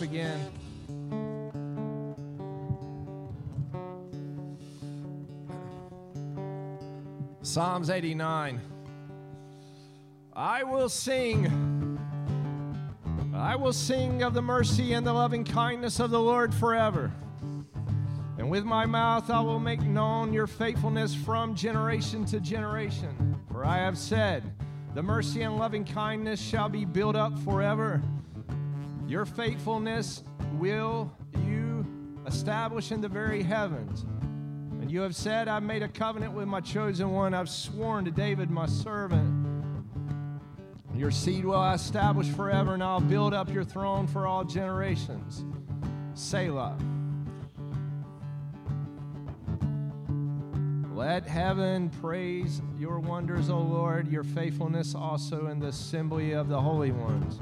Good morning. Psalms 89. I will sing. I will sing of the mercy and the loving kindness of the Lord forever. And with my mouth I will make known your faithfulness from generation to generation. For I have said, The mercy and loving kindness shall be built up forever. Your faithfulness will you establish in the very heavens. And you have said, I've made a covenant with my chosen one. I've sworn to David, my servant. Your seed will I establish forever, and I'll build up your throne for all generations. Selah. Let heaven praise your wonders, O Lord, your faithfulness also in the assembly of the holy ones.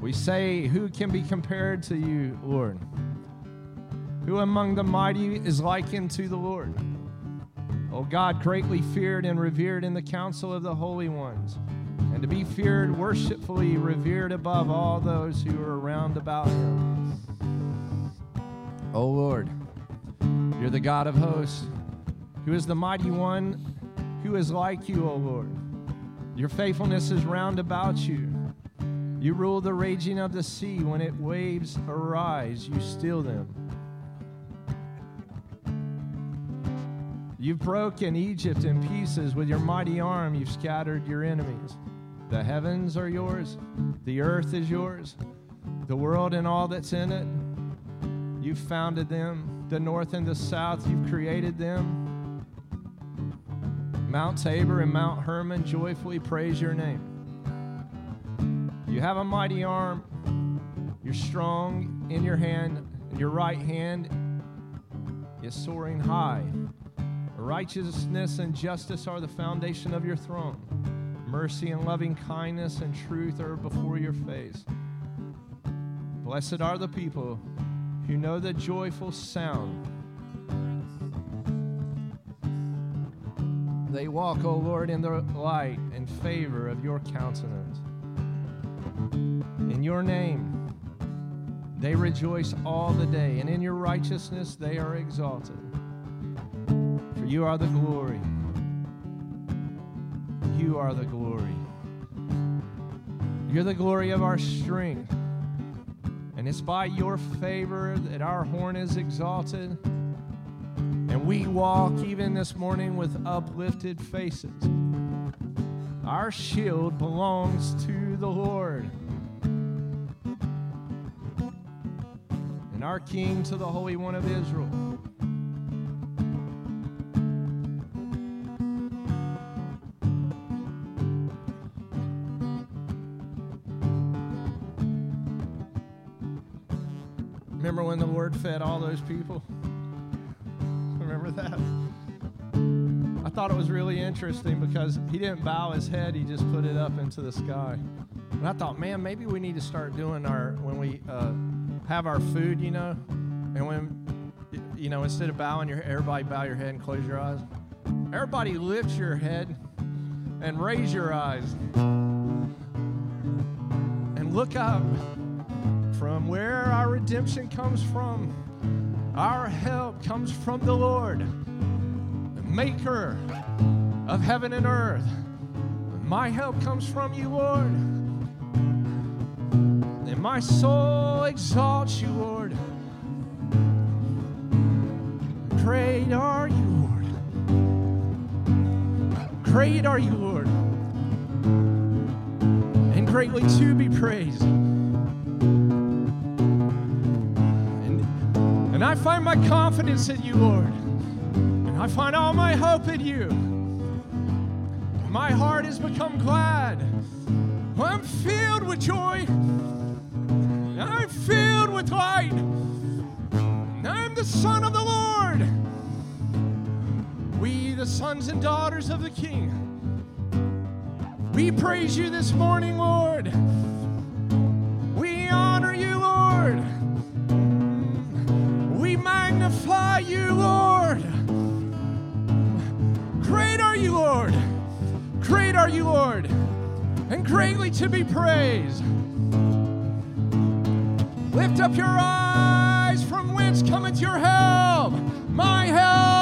We say, Who can be compared to you, Lord? Who among the mighty is likened to the Lord? O God, greatly feared and revered in the council of the holy ones, and to be feared worshipfully, revered above all those who are round about him. O Lord, you're the God of hosts, who is the mighty one, who is like you, O Lord. Your faithfulness is round about you. You rule the raging of the sea. When it waves arise, you still them. You've broken Egypt in pieces with your mighty arm. You've scattered your enemies. The heavens are yours, the earth is yours, the world and all that's in it. You've founded them, the north and the south, you've created them. Mount Tabor and Mount Hermon joyfully praise your name. You have a mighty arm, you're strong in your hand, and your right hand is soaring high. Righteousness and justice are the foundation of your throne. Mercy and loving kindness and truth are before your face. Blessed are the people who know the joyful sound. They walk, O Lord, in the light and favor of your countenance. In your name, they rejoice all the day, and in your righteousness they are exalted. For you are the glory. You are the glory. You're the glory of our strength. And it's by your favor that our horn is exalted. And we walk even this morning with uplifted faces. Our shield belongs to the Lord. And our King to the Holy One of Israel. Remember when the Lord fed all those people? Remember that? I thought it was really interesting because he didn't bow his head, he just put it up into the sky. And I thought, man, maybe we need to start doing our, when we uh, have our food, you know, and when, you know, instead of bowing your everybody bow your head and close your eyes. Everybody lift your head and raise your eyes and look up from where our redemption comes from. Our help comes from the Lord, maker of heaven and earth. My help comes from you, Lord. And my soul exalts you, Lord. Great are you, Lord. Great are you, Lord. And greatly to be praised. And I find my confidence in you, Lord. I find all my hope in you. My heart has become glad. I'm filled with joy. I'm filled with light. I'm the Son of the Lord. We, the sons and daughters of the King, we praise you this morning, Lord. We honor you, Lord. We magnify you, Lord. Great are you, Lord. Great are you, Lord, and greatly to be praised. Lift up your eyes from whence cometh your help, my help.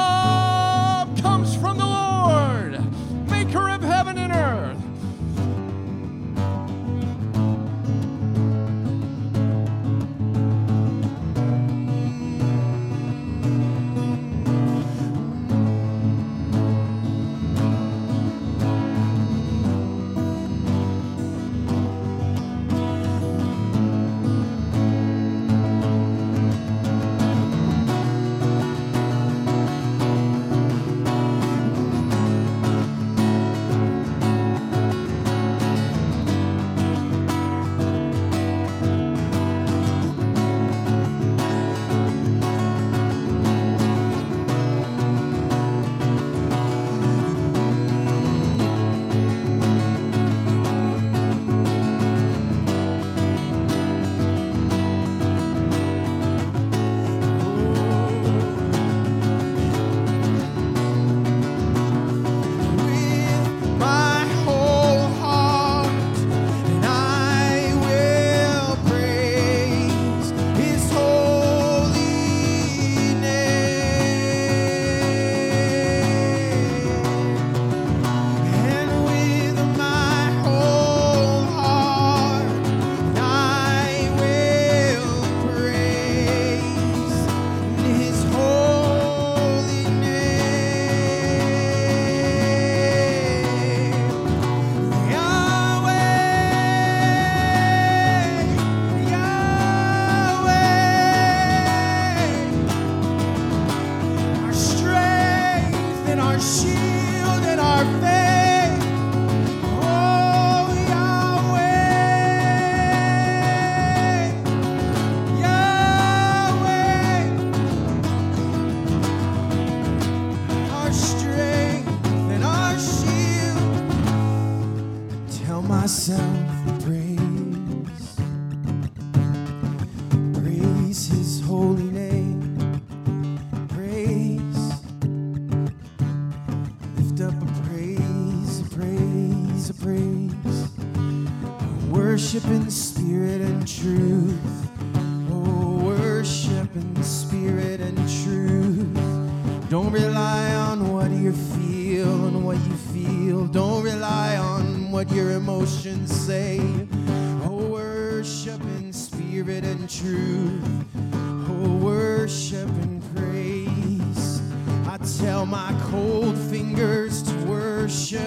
and say, Oh, worship in spirit and truth. Oh, worship and praise. I tell my cold fingers to worship.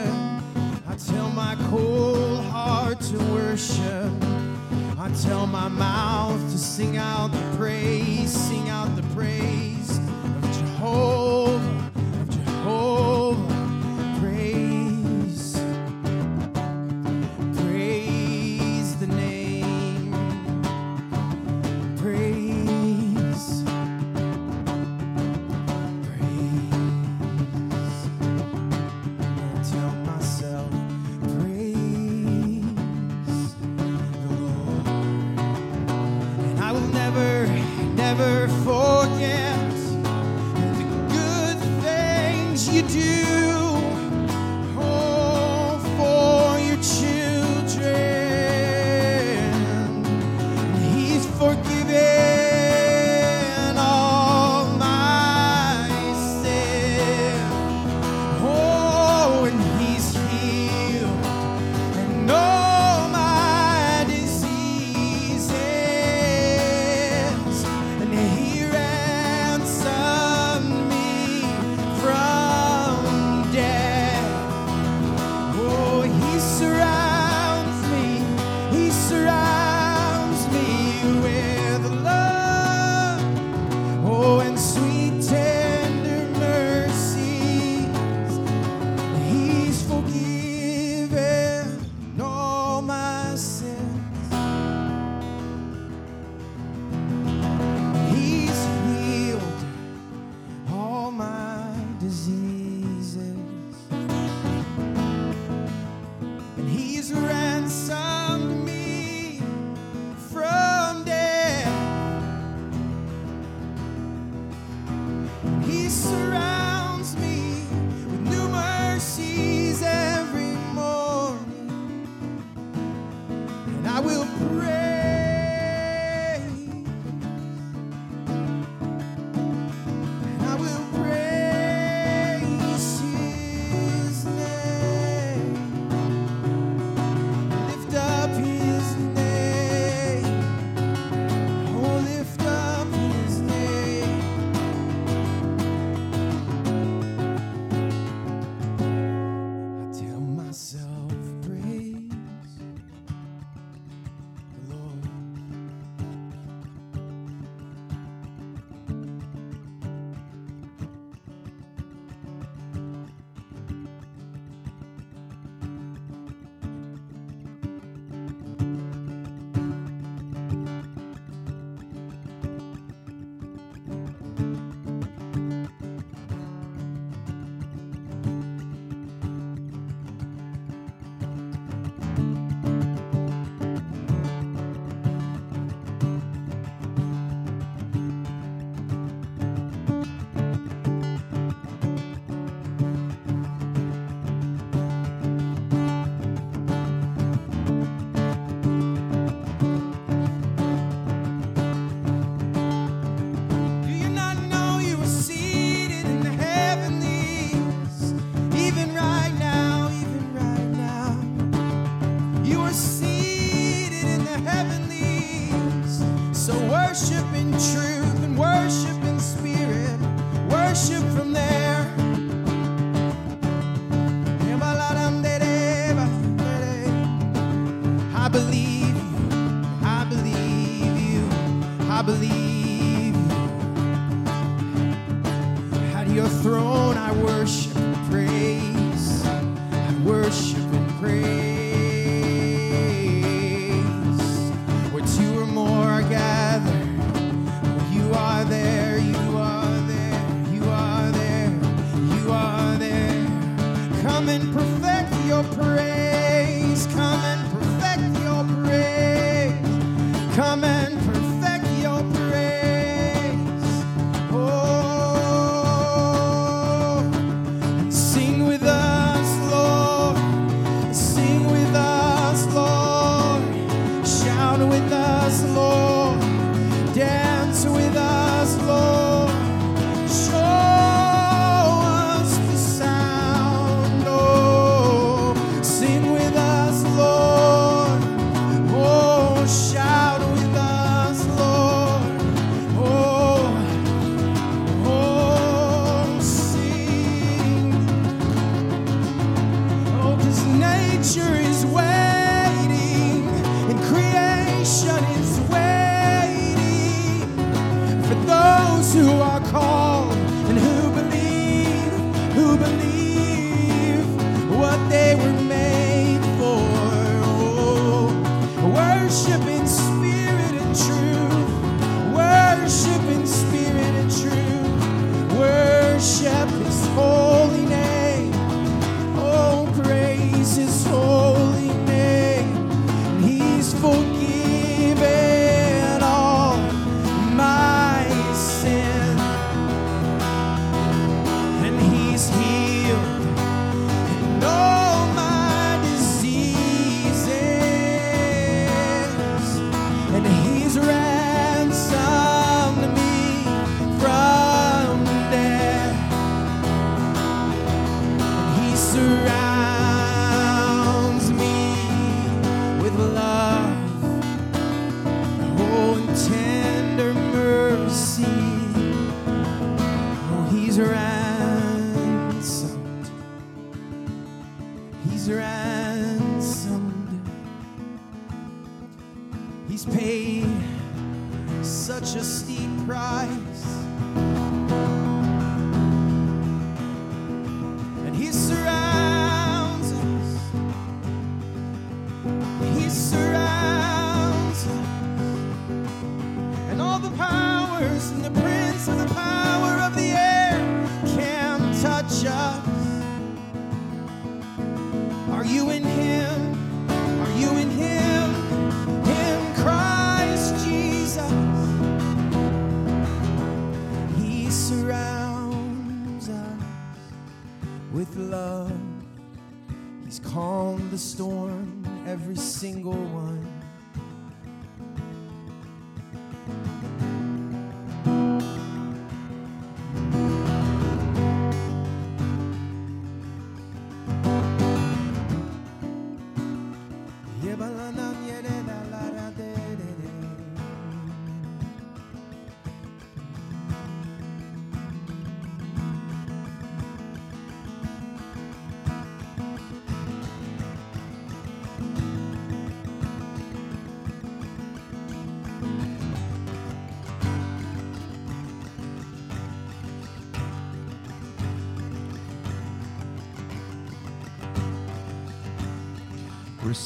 I tell my cold heart to worship. I tell my mouth to sing out the praise, sing out the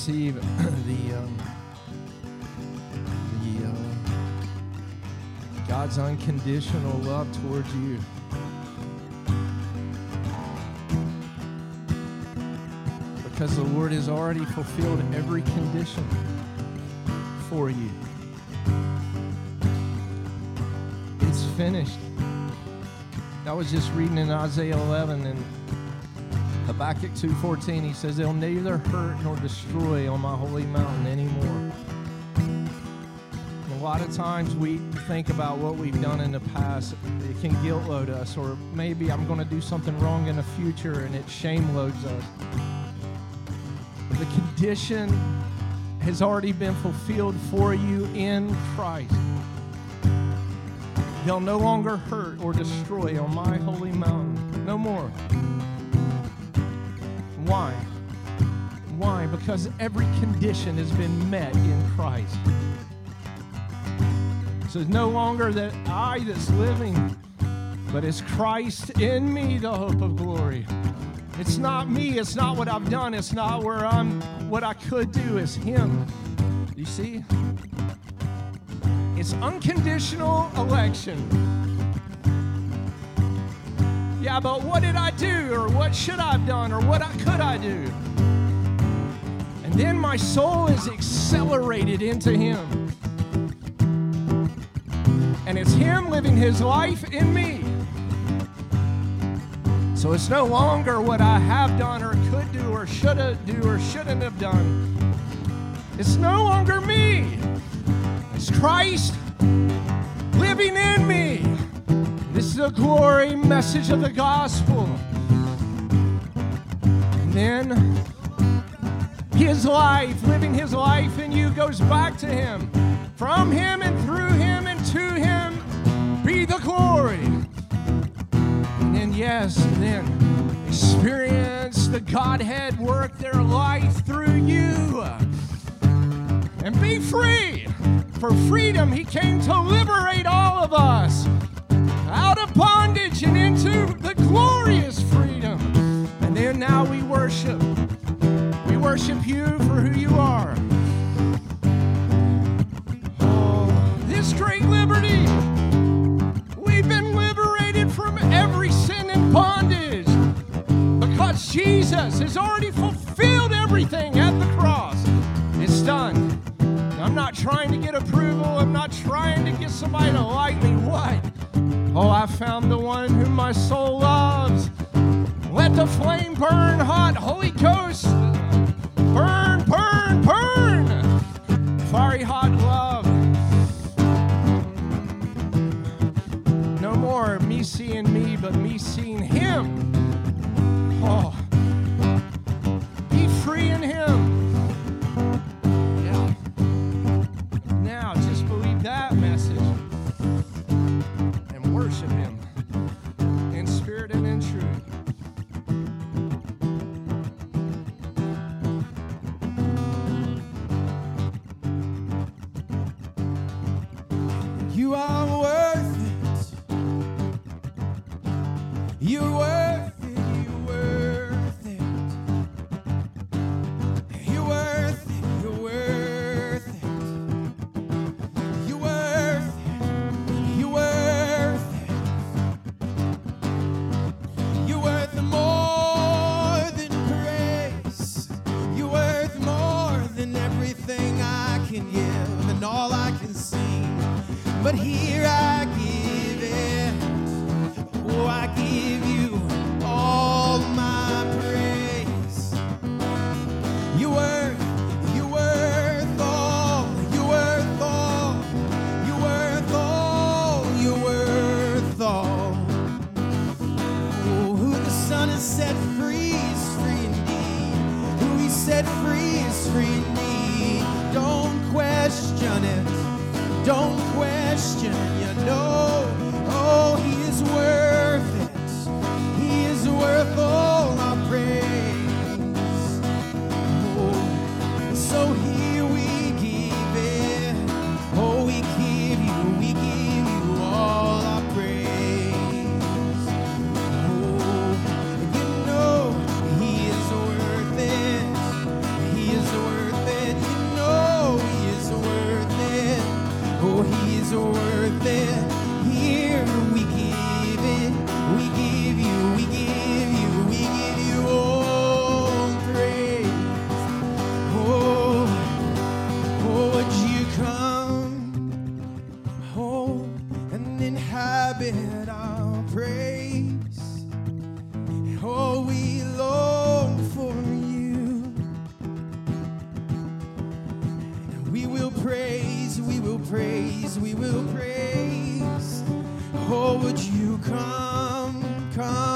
receive the um, the uh, God's unconditional love towards you. Because the Lord has already fulfilled every condition for you. It's finished. I was just reading in Isaiah 11 and Habakkuk 2:14 he says they'll neither hurt nor destroy on my holy mountain anymore. And a lot of times we think about what we've done in the past. It can guilt load us or maybe I'm going to do something wrong in the future and it shame loads us. But the condition has already been fulfilled for you in Christ. They'll no longer hurt or destroy on my holy mountain. No more. Why? Why? Because every condition has been met in Christ. So it's no longer that I that's living, but it's Christ in me, the hope of glory. It's not me, it's not what I've done, it's not where I'm what I could do, it's Him. You see? It's unconditional election. Yeah, but what did I do? Or what should I have done? Or what I, could I do? And then my soul is accelerated into Him. And it's Him living His life in me. So it's no longer what I have done or could do or should have do or shouldn't have done. It's no longer me. It's Christ living in me. This is the glory message of the gospel. And then his life, living his life in you, goes back to him. From him and through him and to him be the glory. And then, yes, and then experience the Godhead work their life through you. And be free. For freedom, he came to liberate all of us out of bondage and into the glorious freedom. And then now we worship. We worship you for who you are. Oh, this great liberty. We've been liberated from every sin and bondage because Jesus has already fulfilled everything at the cross. It's done. I'm not trying to get approval. I'm not trying to get somebody to like me. What? Oh, I found the one whom my soul loves. Let the flame burn hot, Holy Ghost. Burn, burn, burn. Fiery hot love. No more me seeing me, but me seeing him. Oh, be free in him. praise, we will praise, we will praise. Oh, would you come, come.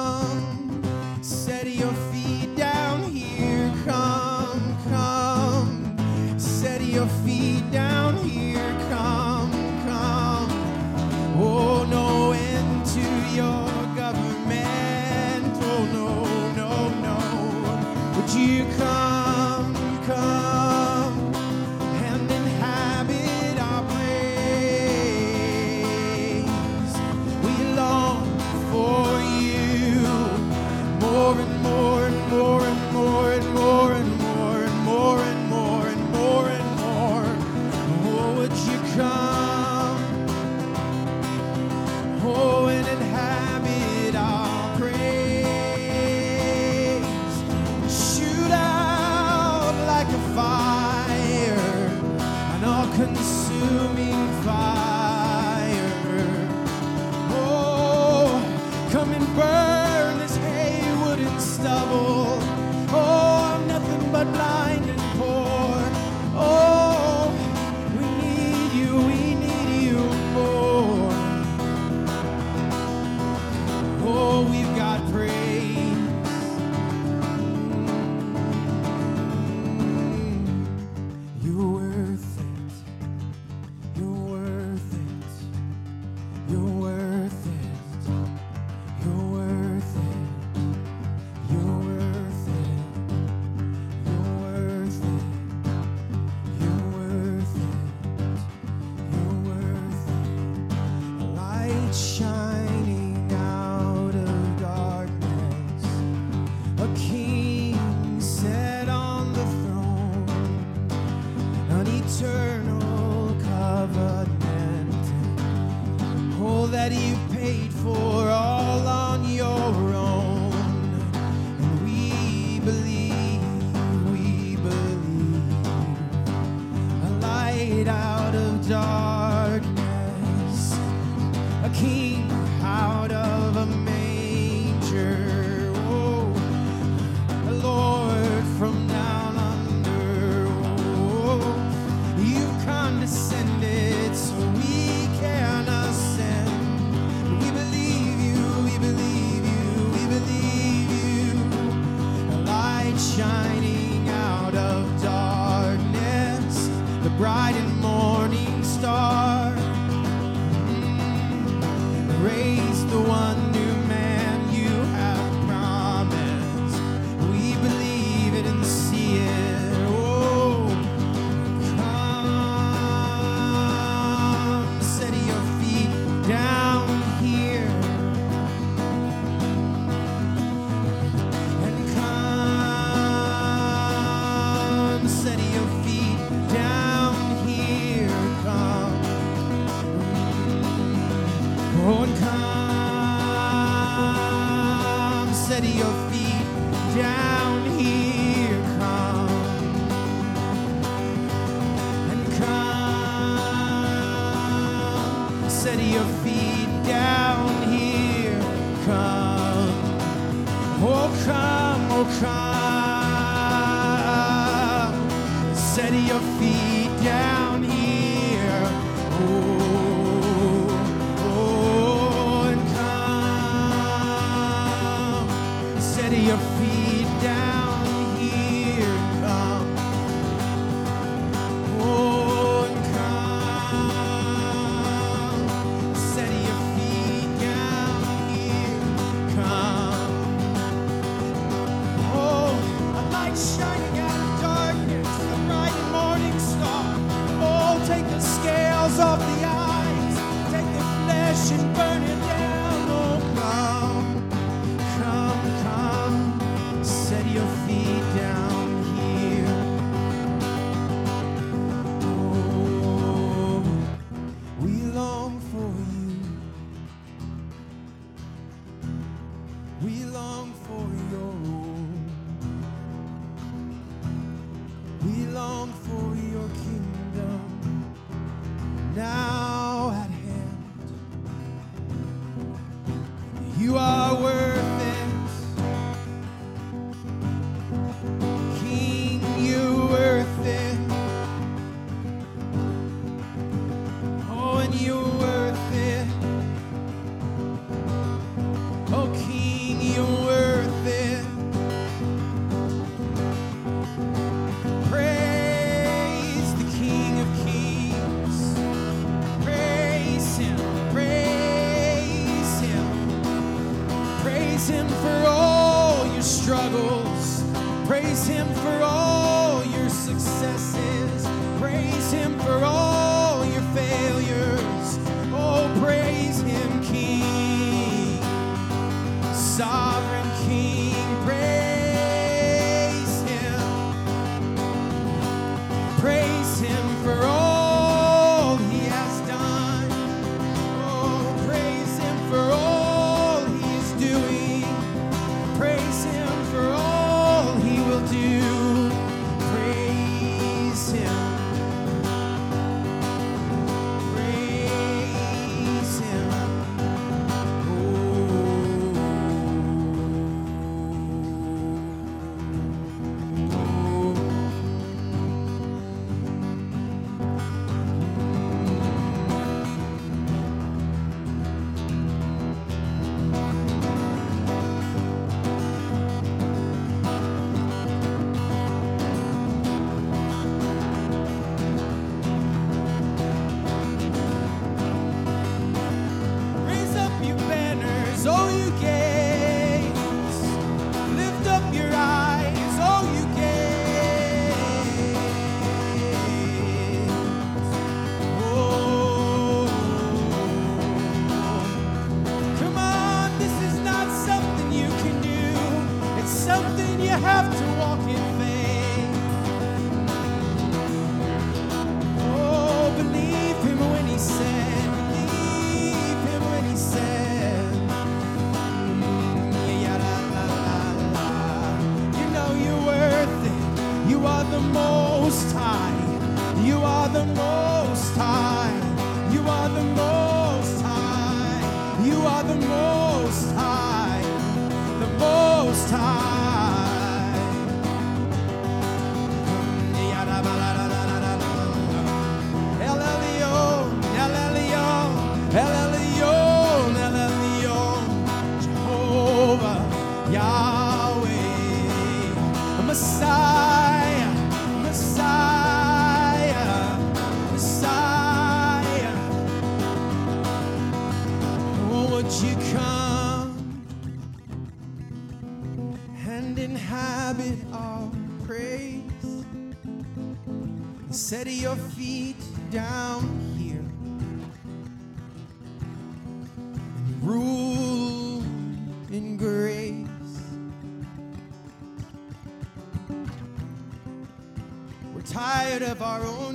Of our own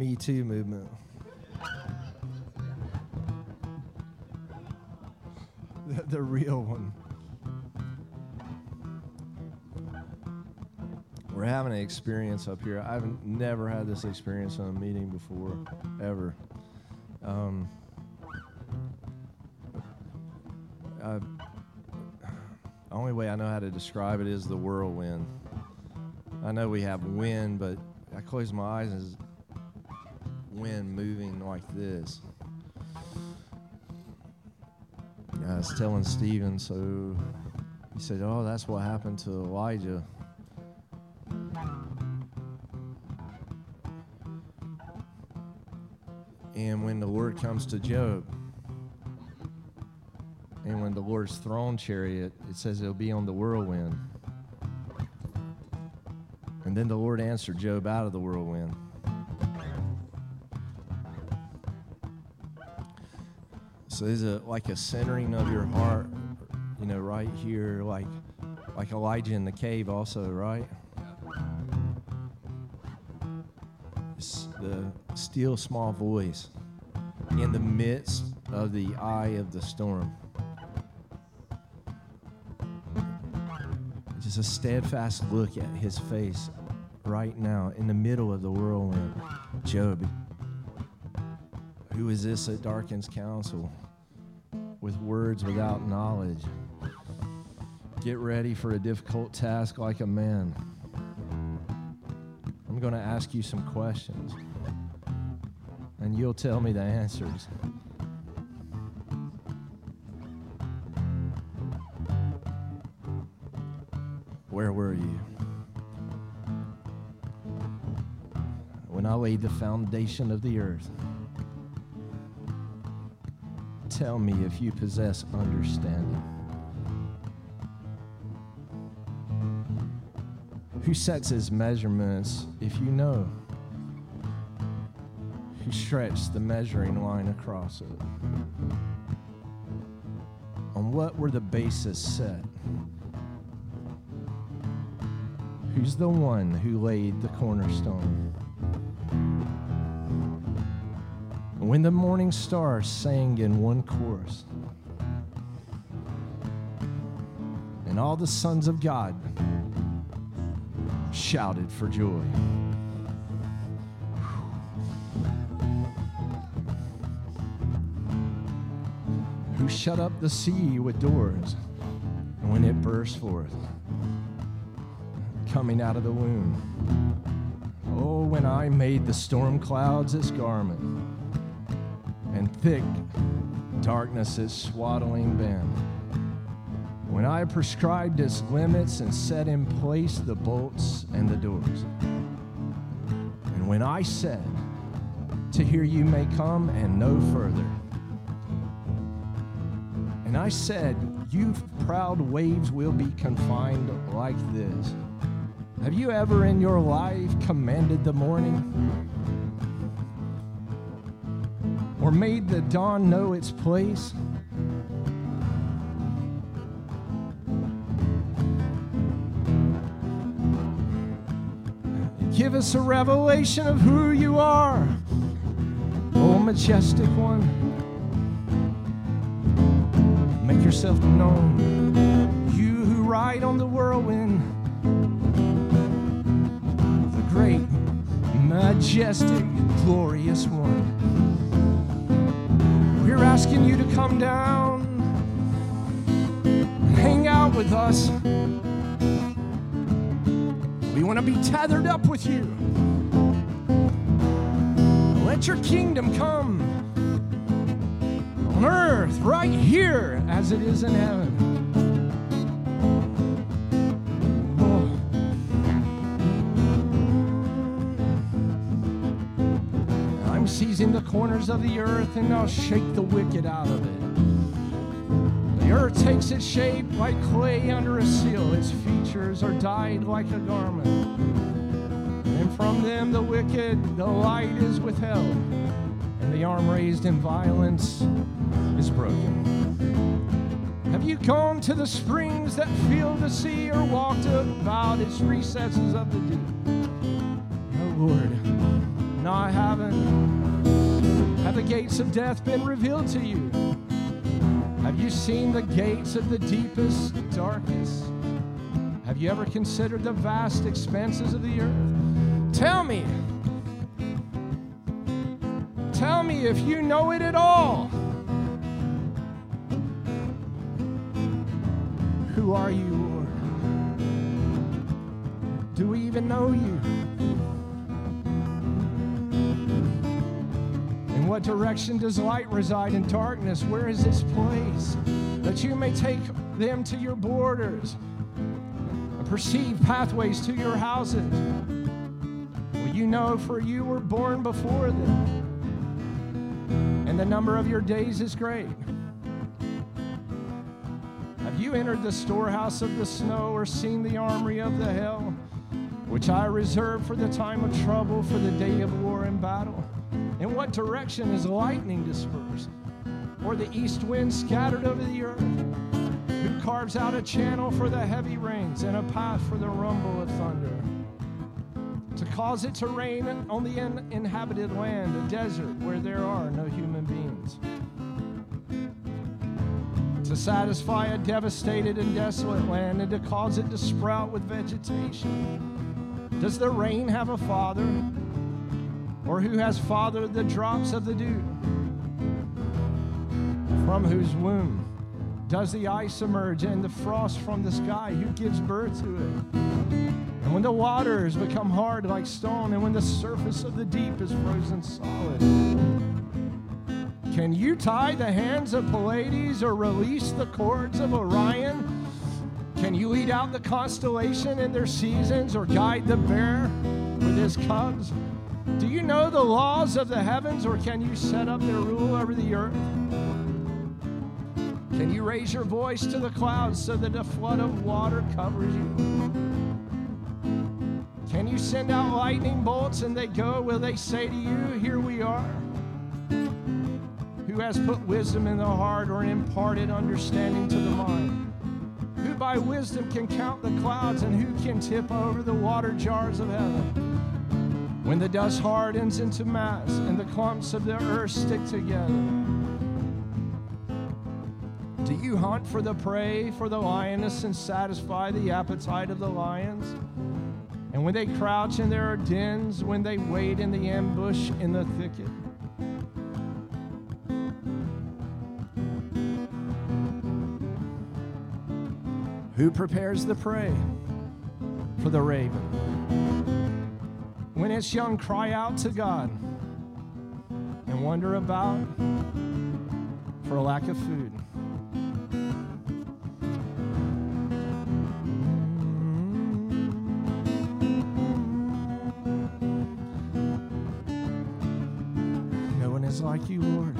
Me Too movement. The, the real one. We're having an experience up here. I've never had this experience in a meeting before, ever. Um, uh, the only way I know how to describe it is the whirlwind. I know we have wind, but I close my eyes and wind moving like this. I was telling Stephen, so he said, Oh, that's what happened to Elijah. And when the Lord comes to Job, and when the Lord's throne chariot, it says it'll be on the whirlwind. And then the Lord answered Job out of the whirlwind. So is it like a centering of your heart, you know, right here, like like Elijah in the cave also, right? It's the still small voice in the midst of the eye of the storm. Just a steadfast look at his face right now in the middle of the whirlwind. Job, who is this that darkens counsel with words without knowledge? Get ready for a difficult task like a man. I'm going to ask you some questions, and you'll tell me the answers. Where were you? When I laid the foundation of the earth. Tell me if you possess understanding. Who sets his measurements if you know? Who stretched the measuring line across it? On what were the bases set? Who's the one who laid the cornerstone? When the morning stars sang in one chorus, and all the sons of God shouted for joy. Who shut up the sea with doors when it burst forth, coming out of the womb? Oh, when I made the storm clouds its garment and thick darkness its swaddling band. When I prescribed its limits and set in place the bolts and the doors. And when I said, To here you may come and no further. And I said, You proud waves will be confined like this. Have you ever in your life commanded the morning? Or made the dawn know its place? Give us a revelation of who you are, oh majestic one. Make yourself known, you who ride on the whirlwind, the great, majestic, glorious one. We're asking you to come down and hang out with us. We want to be tethered up with you. Let your kingdom come on earth right here as it is in heaven. Corners of the earth and I'll shake the wicked out of it. The earth takes its shape like clay under a seal. Its features are dyed like a garment. And from them the wicked, the light is withheld. And the arm raised in violence is broken. Have you gone to the springs that fill the sea or walked about its recesses of the deep? No, Lord. No, I haven't. Have the gates of death been revealed to you? Have you seen the gates of the deepest darkness? Have you ever considered the vast expanses of the earth? Tell me. Tell me if you know it at all. Who are you, Lord? Do we even know you? What direction does light reside in darkness? Where is this place? That you may take them to your borders and perceive pathways to your houses. Well, you know, for you were born before them, and the number of your days is great. Have you entered the storehouse of the snow or seen the armory of the hell, which I reserve for the time of trouble, for the day of war and battle? In what direction is lightning dispersed, or the east wind scattered over the earth? Who carves out a channel for the heavy rains and a path for the rumble of thunder? To cause it to rain on the uninhabited land, a desert where there are no human beings. To satisfy a devastated and desolate land and to cause it to sprout with vegetation. Does the rain have a father? Or who has fathered the drops of the dew? From whose womb does the ice emerge and the frost from the sky? Who gives birth to it? And when the waters become hard like stone, and when the surface of the deep is frozen solid, can you tie the hands of Pleiades or release the cords of Orion? Can you eat out the constellation in their seasons or guide the bear with his cubs? Do you know the laws of the heavens or can you set up their rule over the earth? Can you raise your voice to the clouds so that a flood of water covers you? Can you send out lightning bolts and they go? Will they say to you, Here we are? Who has put wisdom in the heart or imparted understanding to the mind? Who by wisdom can count the clouds and who can tip over the water jars of heaven? When the dust hardens into mass and the clumps of the earth stick together. Do you hunt for the prey, for the lioness, and satisfy the appetite of the lions? And when they crouch in their dens, when they wait in the ambush in the thicket, who prepares the prey for the raven? When its young cry out to God and wonder about for a lack of food. Mm-hmm. No one is like you, Lord.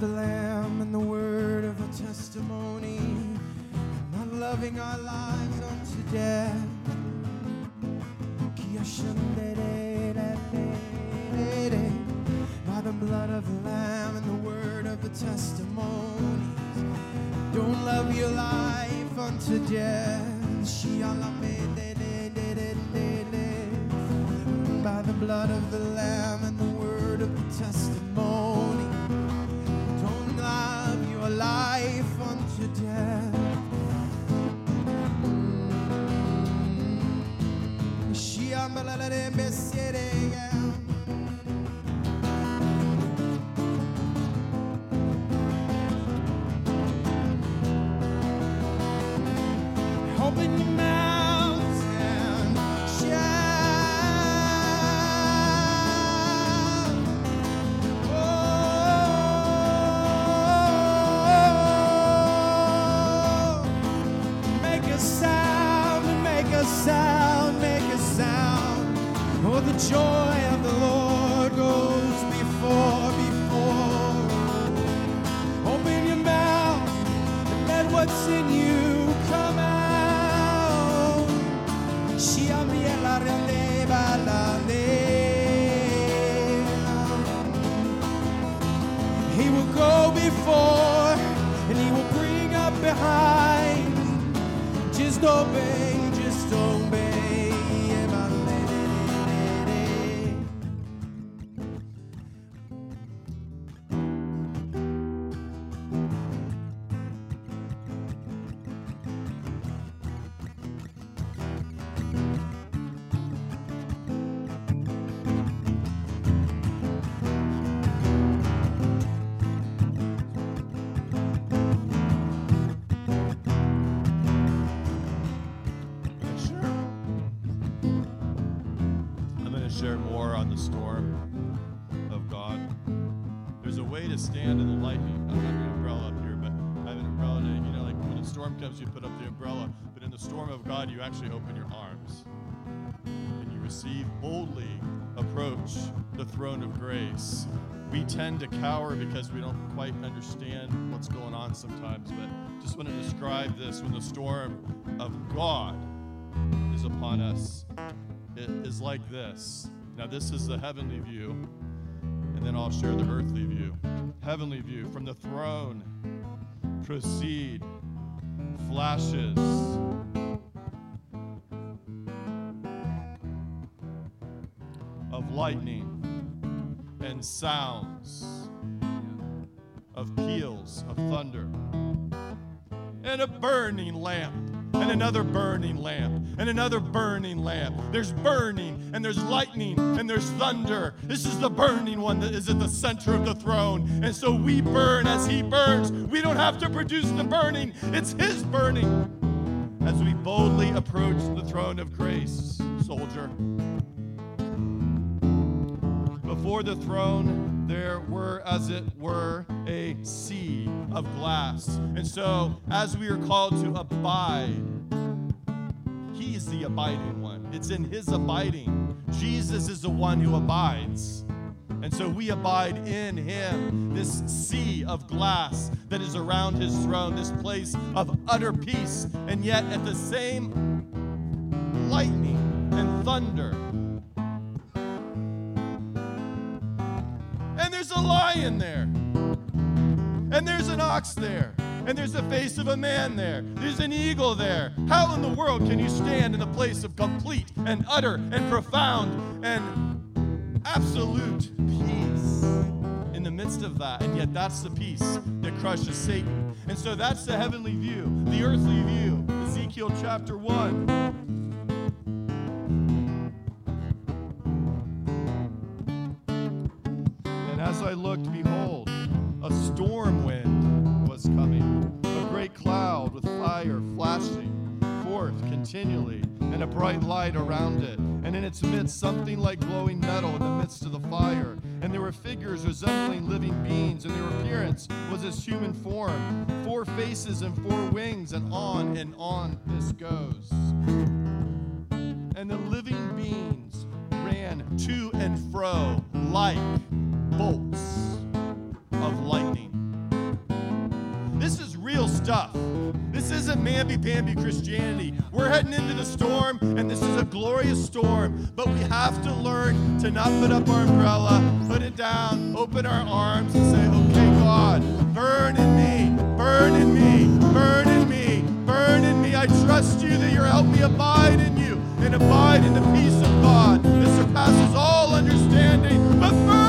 the Lamb and the word of the testimony, not loving our lives unto death. By the blood of the Lamb and the word of the testimony, don't love your life unto death. By the blood of the Lamb. Of God, you actually open your arms and you receive boldly approach the throne of grace. We tend to cower because we don't quite understand what's going on sometimes, but just want to describe this when the storm of God is upon us. It is like this. Now, this is the heavenly view, and then I'll share the earthly view. Heavenly view from the throne proceed flashes. Of lightning and sounds. Of peals of thunder. And a burning lamp and another burning lamp and another burning lamp. There's burning and there's lightning and there's thunder. This is the burning one that is at the center of the throne. And so we burn as he burns. We don't have to produce the burning, it's his burning. As we boldly approach the throne of grace, soldier. Before the throne, there were, as it were, a sea of glass. And so, as we are called to abide, He's the abiding one. It's in His abiding. Jesus is the one who abides. And so we abide in Him, this sea of glass that is around His throne, this place of utter peace, and yet at the same lightning and thunder lion there, and there's an ox there, and there's the face of a man there, there's an eagle there. How in the world can you stand in the place of complete and utter and profound and absolute peace in the midst of that? And yet, that's the peace that crushes Satan. And so, that's the heavenly view, the earthly view. Ezekiel chapter 1. And as I looked, behold, a storm wind was coming, a great cloud with fire flashing forth continually, and a bright light around it. And in its midst, something like glowing metal in the midst of the fire. And there were figures resembling living beings, and their appearance was as human form, four faces and four wings, and on and on this goes. And the living beings ran to and fro like bolts of lightning. This is real stuff. This isn't mamby-pamby Christianity. We're heading into the storm, and this is a glorious storm. But we have to learn to not put up our umbrella, put it down, open our arms, and say, okay, God, burn in me, burn in me, burn in me, burn in me. I trust you that you're helping me abide in you and abide in the peace of God that surpasses all understanding. But burn,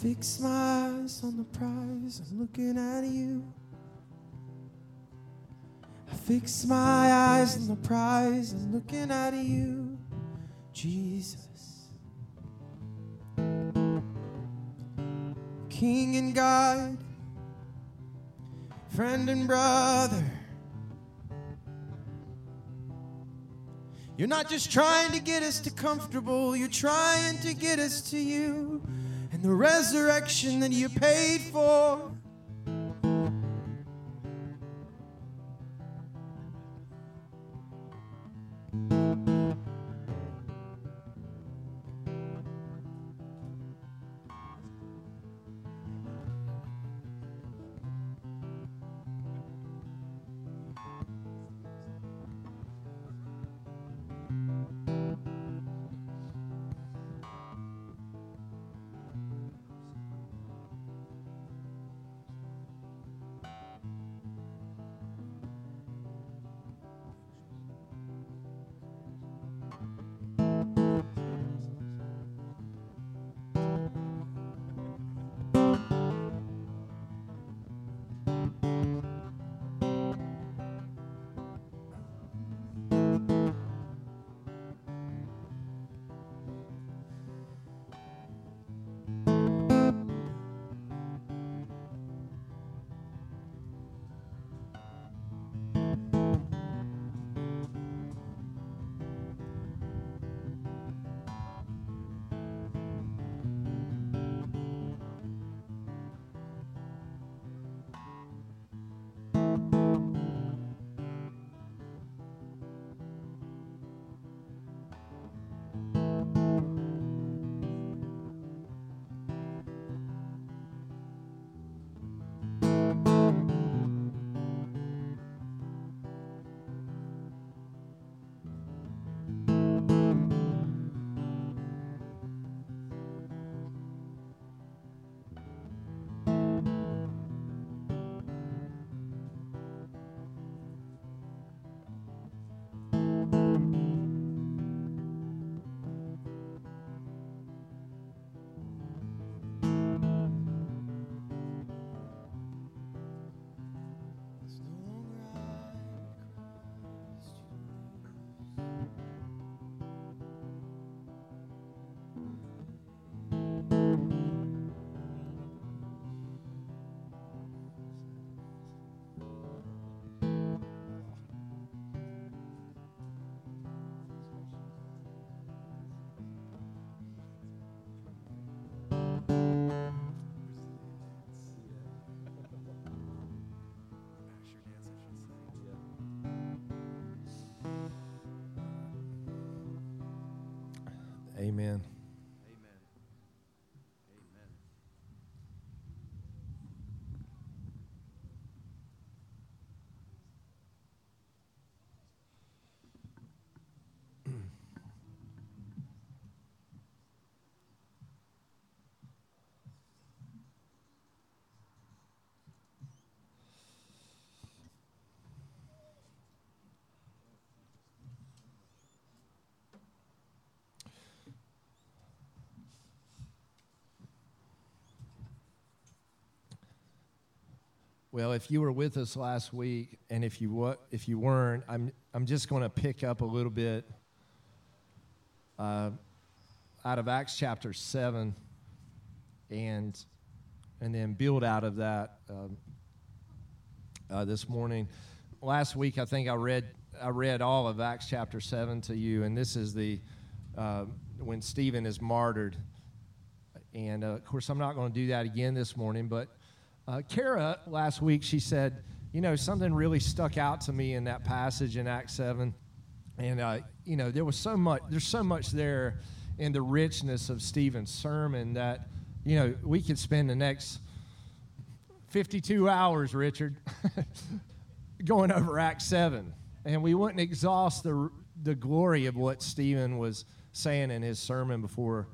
fix my eyes on the prize. I'm looking at you. I fix my eyes on the prize. I'm looking at you, Jesus. King and God, friend and brother. You're not just trying to get us to comfortable, you're trying to get us to you and the resurrection that you paid for. Amen. Well, if you were with us last week, and if you if you weren't, I'm I'm just going to pick up a little bit uh, out of Acts chapter seven, and and then build out of that um, uh, this morning. Last week, I think I read I read all of Acts chapter seven to you, and this is the uh, when Stephen is martyred. And uh, of course, I'm not going to do that again this morning, but uh, Kara last week she said, you know, something really stuck out to me in that passage in Acts seven, and uh, you know, there was so much. There's so much there in the richness of Stephen's sermon that you know we could spend the next 52 hours, Richard, going over Acts 7. And we wouldn't exhaust the, the glory of what Stephen was saying in his sermon before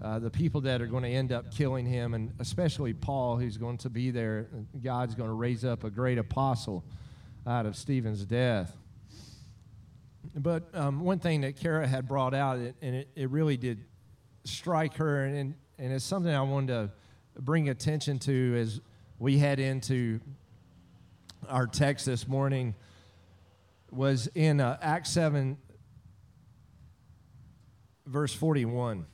uh, the people that are going to end up killing him, and especially Paul, who's going to be there. God's going to raise up a great apostle out of Stephen's death. But um, one thing that Kara had brought out, and it, it really did strike her, and, and it's something I wanted to bring attention to as we head into our text this morning, was in uh, Acts 7, verse 41.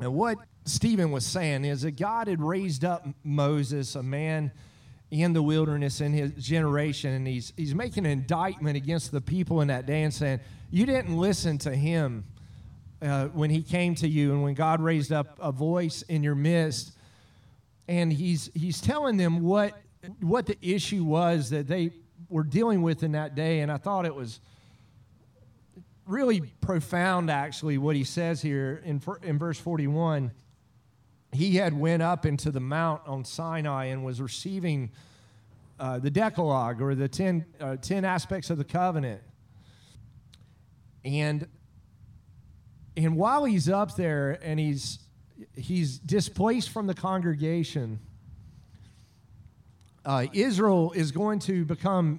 And what Stephen was saying is that God had raised up Moses, a man in the wilderness in his generation, and he's, he's making an indictment against the people in that day and saying, You didn't listen to him uh, when he came to you and when God raised up a voice in your midst. And he's, he's telling them what, what the issue was that they were dealing with in that day. And I thought it was really profound, actually, what he says here in, in verse 41. He had went up into the mount on Sinai and was receiving uh, the Decalogue or the 10, uh, 10 aspects of the covenant. And and while he's up there and he's he's displaced from the congregation, uh, Israel is going to become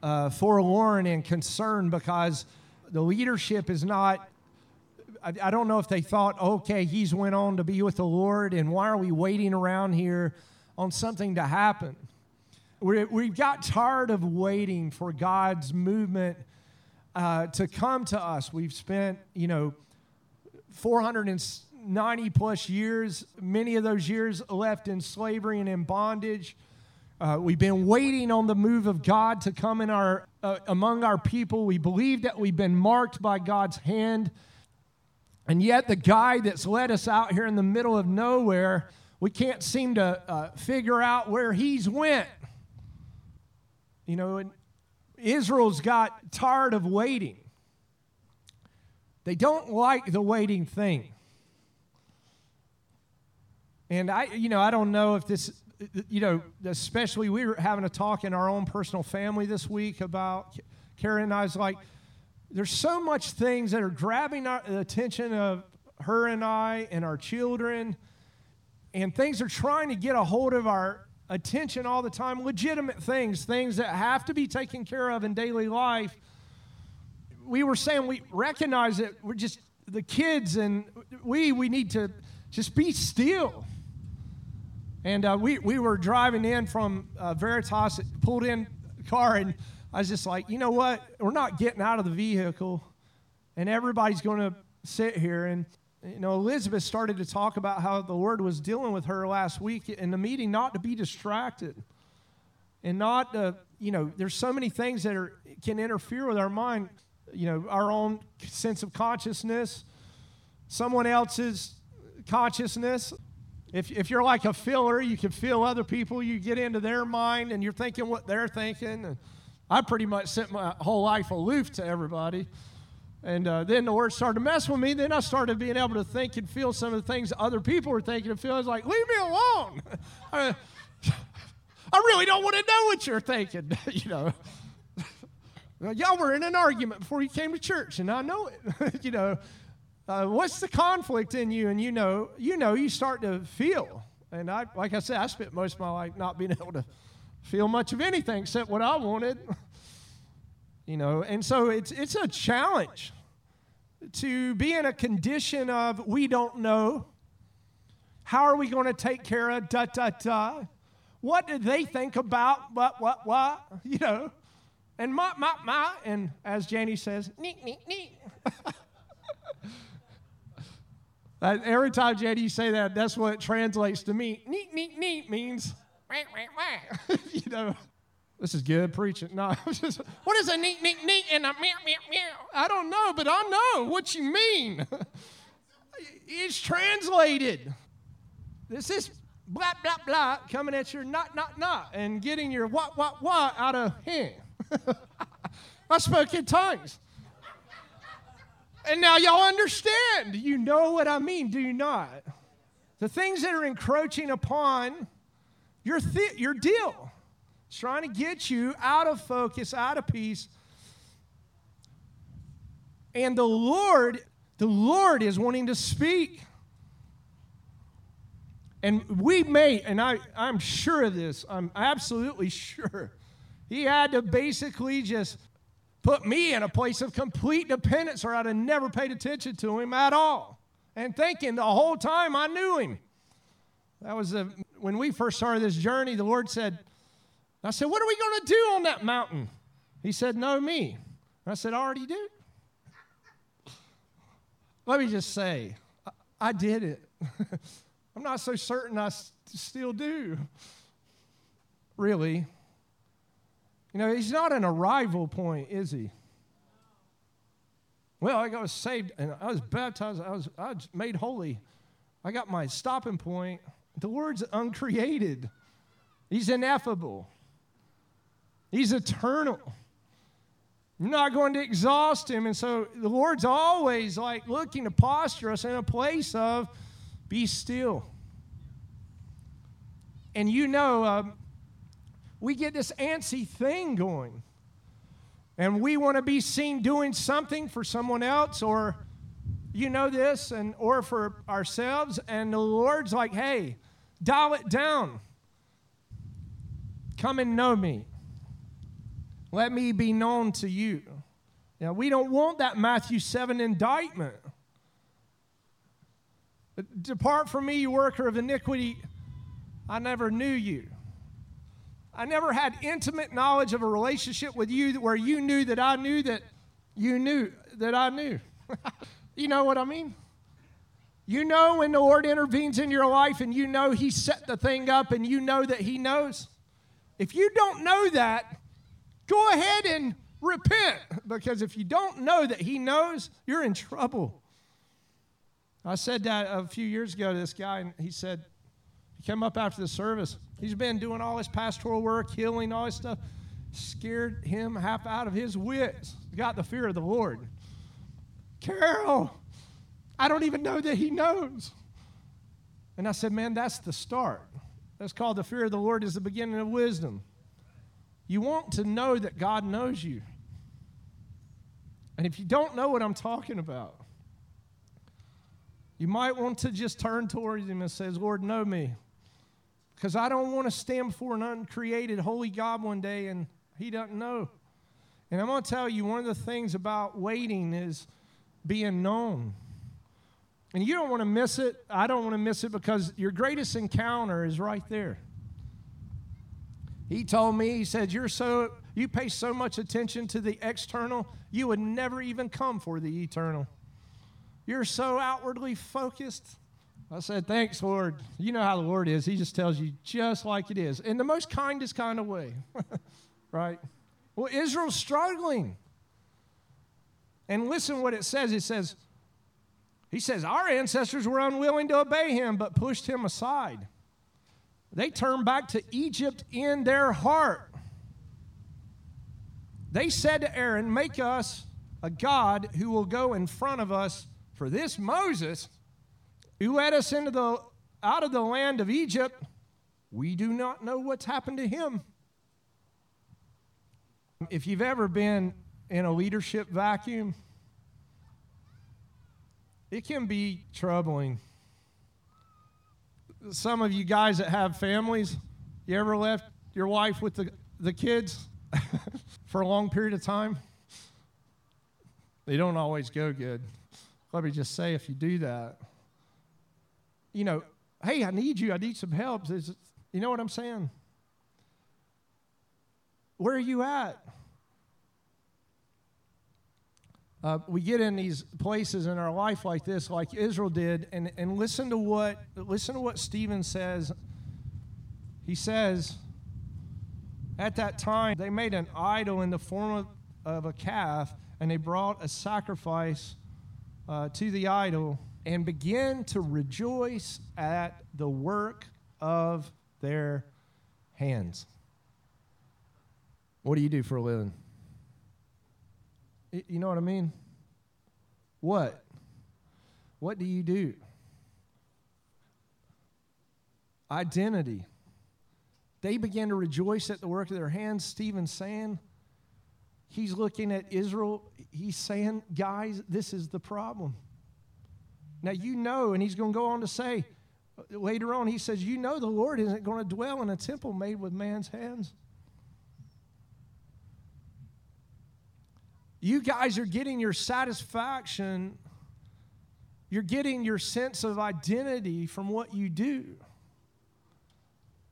uh, forlorn and concerned because the leadership is not. I, I don't know if they thought, okay, he's went on to be with the Lord, and why are we waiting around here on something to happen? we we've got tired of waiting for God's movement uh, to come to us. We've spent, you know, 490 plus years, many of those years left in slavery and in bondage. Uh, we've been waiting on the move of God to come in our uh, among our people. We believe that we've been marked by God's hand, and yet the guy that's led us out here in the middle of nowhere, we can't seem to uh, figure out where he's went. You know, Israel's got tired of waiting. They don't like the waiting thing. And I, you know, I don't know if this, you know, especially we were having a talk in our own personal family this week about Karen and I was like, there's so much things that are grabbing our, the attention of her and I and our children, and things are trying to get a hold of our attention all the time. Legitimate things, things that have to be taken care of in daily life. We were saying we recognize that we're just the kids, and we we need to just be still. And uh, we, we were driving in from uh, Veritas, pulled in car, and I was just like, you know what? We're not getting out of the vehicle, and everybody's going to sit here. And, you know, Elizabeth started to talk about how the Lord was dealing with her last week in the meeting, not to be distracted. And not, uh, you know, there's so many things that are, can interfere with our mind, you know, our own sense of consciousness, someone else's consciousness. If, if you're like a filler, you can feel other people. You get into their mind and you're thinking what they're thinking. I pretty much sent my whole life aloof to everybody. And uh, then the word started to mess with me. Then I started being able to think and feel some of the things other people were thinking and feel. I was like, leave me alone. I, I really don't want to know what you're thinking, you know. Y'all were in an argument before you came to church, and I know it. you know, uh, what's the conflict in you? And you know, you know, you start to feel. And I, like I said, I spent most of my life not being able to feel much of anything except what I wanted. you know, and so it's it's a challenge to be in a condition of we don't know. How are we going to take care of da da da? What did they think about what what what? You know, and ma ma ma, and as Janie says, neat neat neat. Uh, every time JD you say that, that's what translates to me. Neat, neat, neat means, you know, this is good preaching. No, just, what is a neat, neat, neat and a meow, meow, meow? I don't know, but I know what you mean. it's translated. This is blah, blah, blah coming at your not, not, not and getting your what, what, what out of hand. I spoke in tongues. And now y'all understand. You know what I mean, do you not? The things that are encroaching upon your, your deal. It's trying to get you out of focus, out of peace. And the Lord, the Lord is wanting to speak. And we may, and I, I'm sure of this, I'm absolutely sure. He had to basically just put me in a place of complete dependence, or I'd have never paid attention to him at all. And thinking the whole time I knew him. That was a, when we first started this journey, the Lord said, I said, What are we going to do on that mountain? He said, Know me. I said, I already do. Let me just say, I, I did it. I'm not so certain I s- still do. Really. You know, he's not an arrival point, is he? Well, I got saved and I was baptized. I was, I was made holy. I got my stopping point. The Lord's uncreated. He's ineffable. He's eternal. You're not going to exhaust him. And so the Lord's always like looking to posture us in a place of be still. And you know, um, we get this antsy thing going. And we want to be seen doing something for someone else or you know this and or for ourselves and the Lord's like, "Hey, dial it down. Come and know me. Let me be known to you." Now, we don't want that Matthew 7 indictment. Depart from me, you worker of iniquity. I never knew you. I never had intimate knowledge of a relationship with you where you knew that I knew that you knew that I knew. you know what I mean? You know when the Lord intervenes in your life and you know He set the thing up and you know that He knows. If you don't know that, go ahead and repent because if you don't know that He knows, you're in trouble. I said that a few years ago to this guy, and he said, he came up after the service. He's been doing all his pastoral work, healing, all this stuff. Scared him half out of his wits. Got the fear of the Lord. Carol, I don't even know that he knows. And I said, man, that's the start. That's called the fear of the Lord is the beginning of wisdom. You want to know that God knows you. And if you don't know what I'm talking about, you might want to just turn towards him and says, Lord, know me. Because I don't want to stand before an uncreated holy God one day and he doesn't know. And I'm going to tell you, one of the things about waiting is being known. And you don't want to miss it. I don't want to miss it because your greatest encounter is right there. He told me, he said, You're so you pay so much attention to the external, you would never even come for the eternal. You're so outwardly focused. I said, Thanks, Lord. You know how the Lord is. He just tells you just like it is in the most kindest kind of way, right? Well, Israel's struggling. And listen what it says. It says, He says, Our ancestors were unwilling to obey him, but pushed him aside. They turned back to Egypt in their heart. They said to Aaron, Make us a God who will go in front of us for this Moses, who led us into the out of the land of Egypt, we do not know what's happened to him. If you've ever been in a leadership vacuum, it can be troubling. Some of you guys that have families, you ever left your wife with the, the kids for a long period of time? They don't always go good. Let me just say, if you do that, you know, hey, I need you. I need some help. Is, you know what I'm saying? Where are you at? Uh, we get in these places in our life like this, like Israel did, and, and listen to what listen to what Stephen says. He says, at that time they made an idol in the form of, of a calf, and they brought a sacrifice uh, to the idol and begin to rejoice at the work of their hands. What do you do for a living? You know what I mean? What? What do you do? Identity. They began to rejoice at the work of their hands. Stephen's saying, he's looking at Israel. He's saying, guys, this is the problem. Now, you know, and he's going to go on to say uh, later on, he says, You know, the Lord isn't going to dwell in a temple made with man's hands. You guys are getting your satisfaction, you're getting your sense of identity from what you do.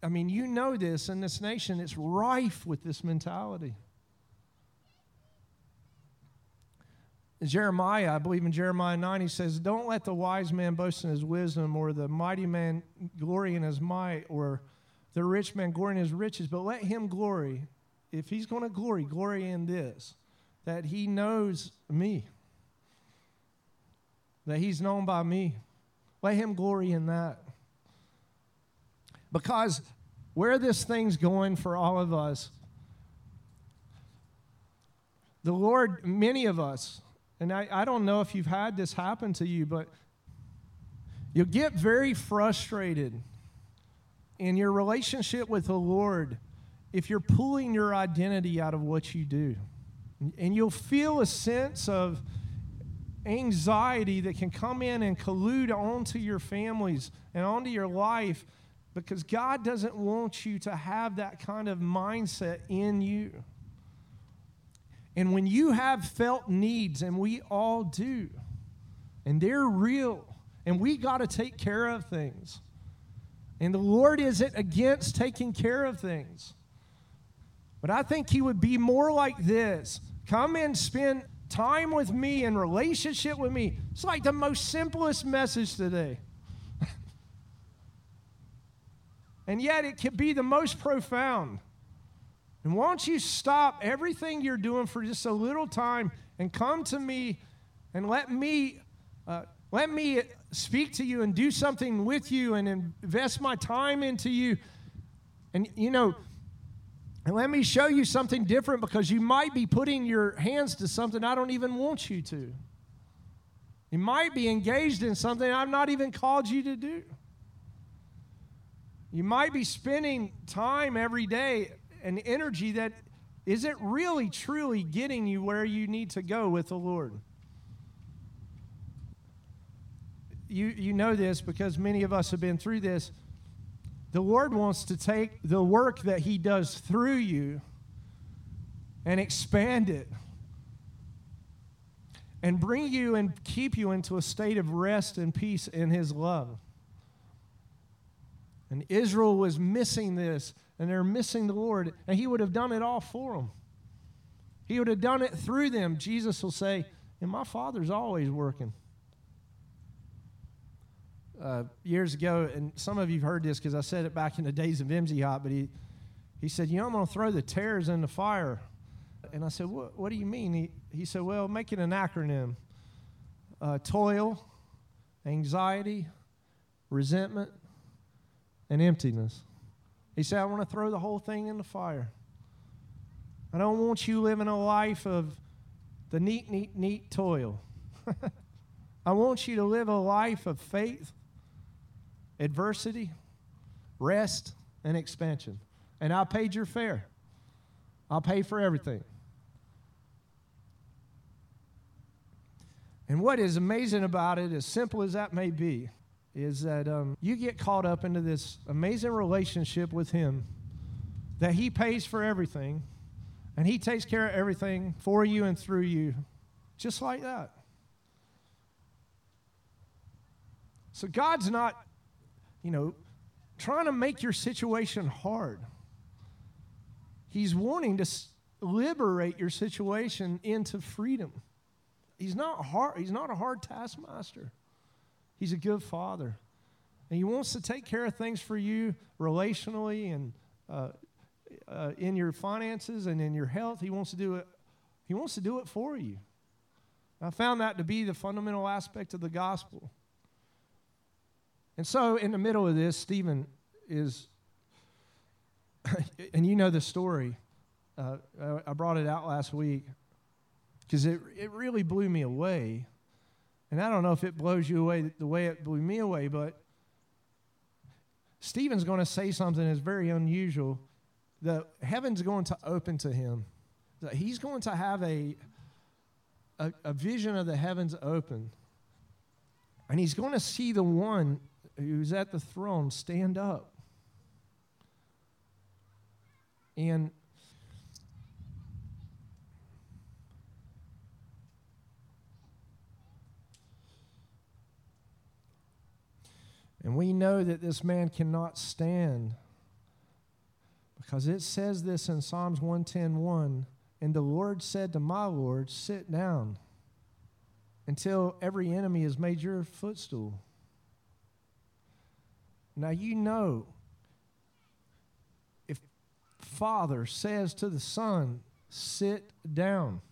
I mean, you know this in this nation, it's rife with this mentality. Jeremiah, I believe in Jeremiah 9, he says, Don't let the wise man boast in his wisdom, or the mighty man glory in his might, or the rich man glory in his riches, but let him glory. If he's going to glory, glory in this, that he knows me. that He's known by me. Let Him glory in that. Because where this thing's going for all of us, the Lord, many of us, and I, I don't know if you've had this happen to you, but you'll get very frustrated in your relationship with the Lord if you're pulling your identity out of what you do. And you'll feel a sense of anxiety that can come in and collude onto your families and onto your life because God doesn't want you to have that kind of mindset in you. And when you have felt needs, and we all do, and they're real, and we got to take care of things. And the Lord isn't against taking care of things. But I think He would be more like this come and spend time with me in relationship with me. It's like the most simplest message today. and yet it can be the most profound. And won't you stop everything you're doing for just a little time and come to me and let me uh, let me speak to you and do something with you and invest my time into you. And you know, and let me show you something different because you might be putting your hands to something I don't even want you to. You might be engaged in something I've not even called you to do. You might be spending time every day and energy that isn't really truly getting you where you need to go with the Lord. You, you know this because many of us have been through this. The Lord wants to take the work that He does through you and expand it and bring you and keep you into a state of rest and peace in His love. And Israel was missing this, and they're missing the Lord, and He would have done it all for them. He would have done it through them. Jesus will say, And my Father's always working. Uh, years ago, and some of you have heard this because I said it back in the days of MZ Hot, but he, he said, You know, I'm going to throw the tares in the fire. And I said, What, do you mean? He, he said, Well, make it an acronym uh, toil, anxiety, resentment, and emptiness. He said, I want to throw the whole thing in the fire. I don't want you living a life of the neat, neat, neat toil. I want you to live a life of faith, adversity, rest, and expansion. And I paid your fare. I'll pay for everything. And what is amazing about it, as simple as that may be, is that um, you get caught up into this amazing relationship with Him that He pays for everything and He takes care of everything for you and through you, just like that. So God's not, you know, trying to make your situation hard. He's wanting to liberate your situation into freedom. He's not hard, he's not a hard taskmaster. He's a good father. And he wants to take care of things for you relationally and uh, uh, in your finances and in your health. He wants to do it. He wants to do it for you. I found that to be the fundamental aspect of the gospel. And so, in the middle of this, Stephen is, and you know the story. Uh, I brought it out last week because it, it really blew me away. And I don't know if it blows you away the way it blew me away, but Stephen's going to say something that's very unusual. The heaven's going to open to him. That He's going to have a, a, a vision of the heavens open. And he's going to see the one who's at the throne stand up. And And we know that this man cannot stand because it says this in Psalms 110:1, and the Lord said to my Lord, sit down until every enemy is made your footstool. Now you know if Father says to the Son, sit down,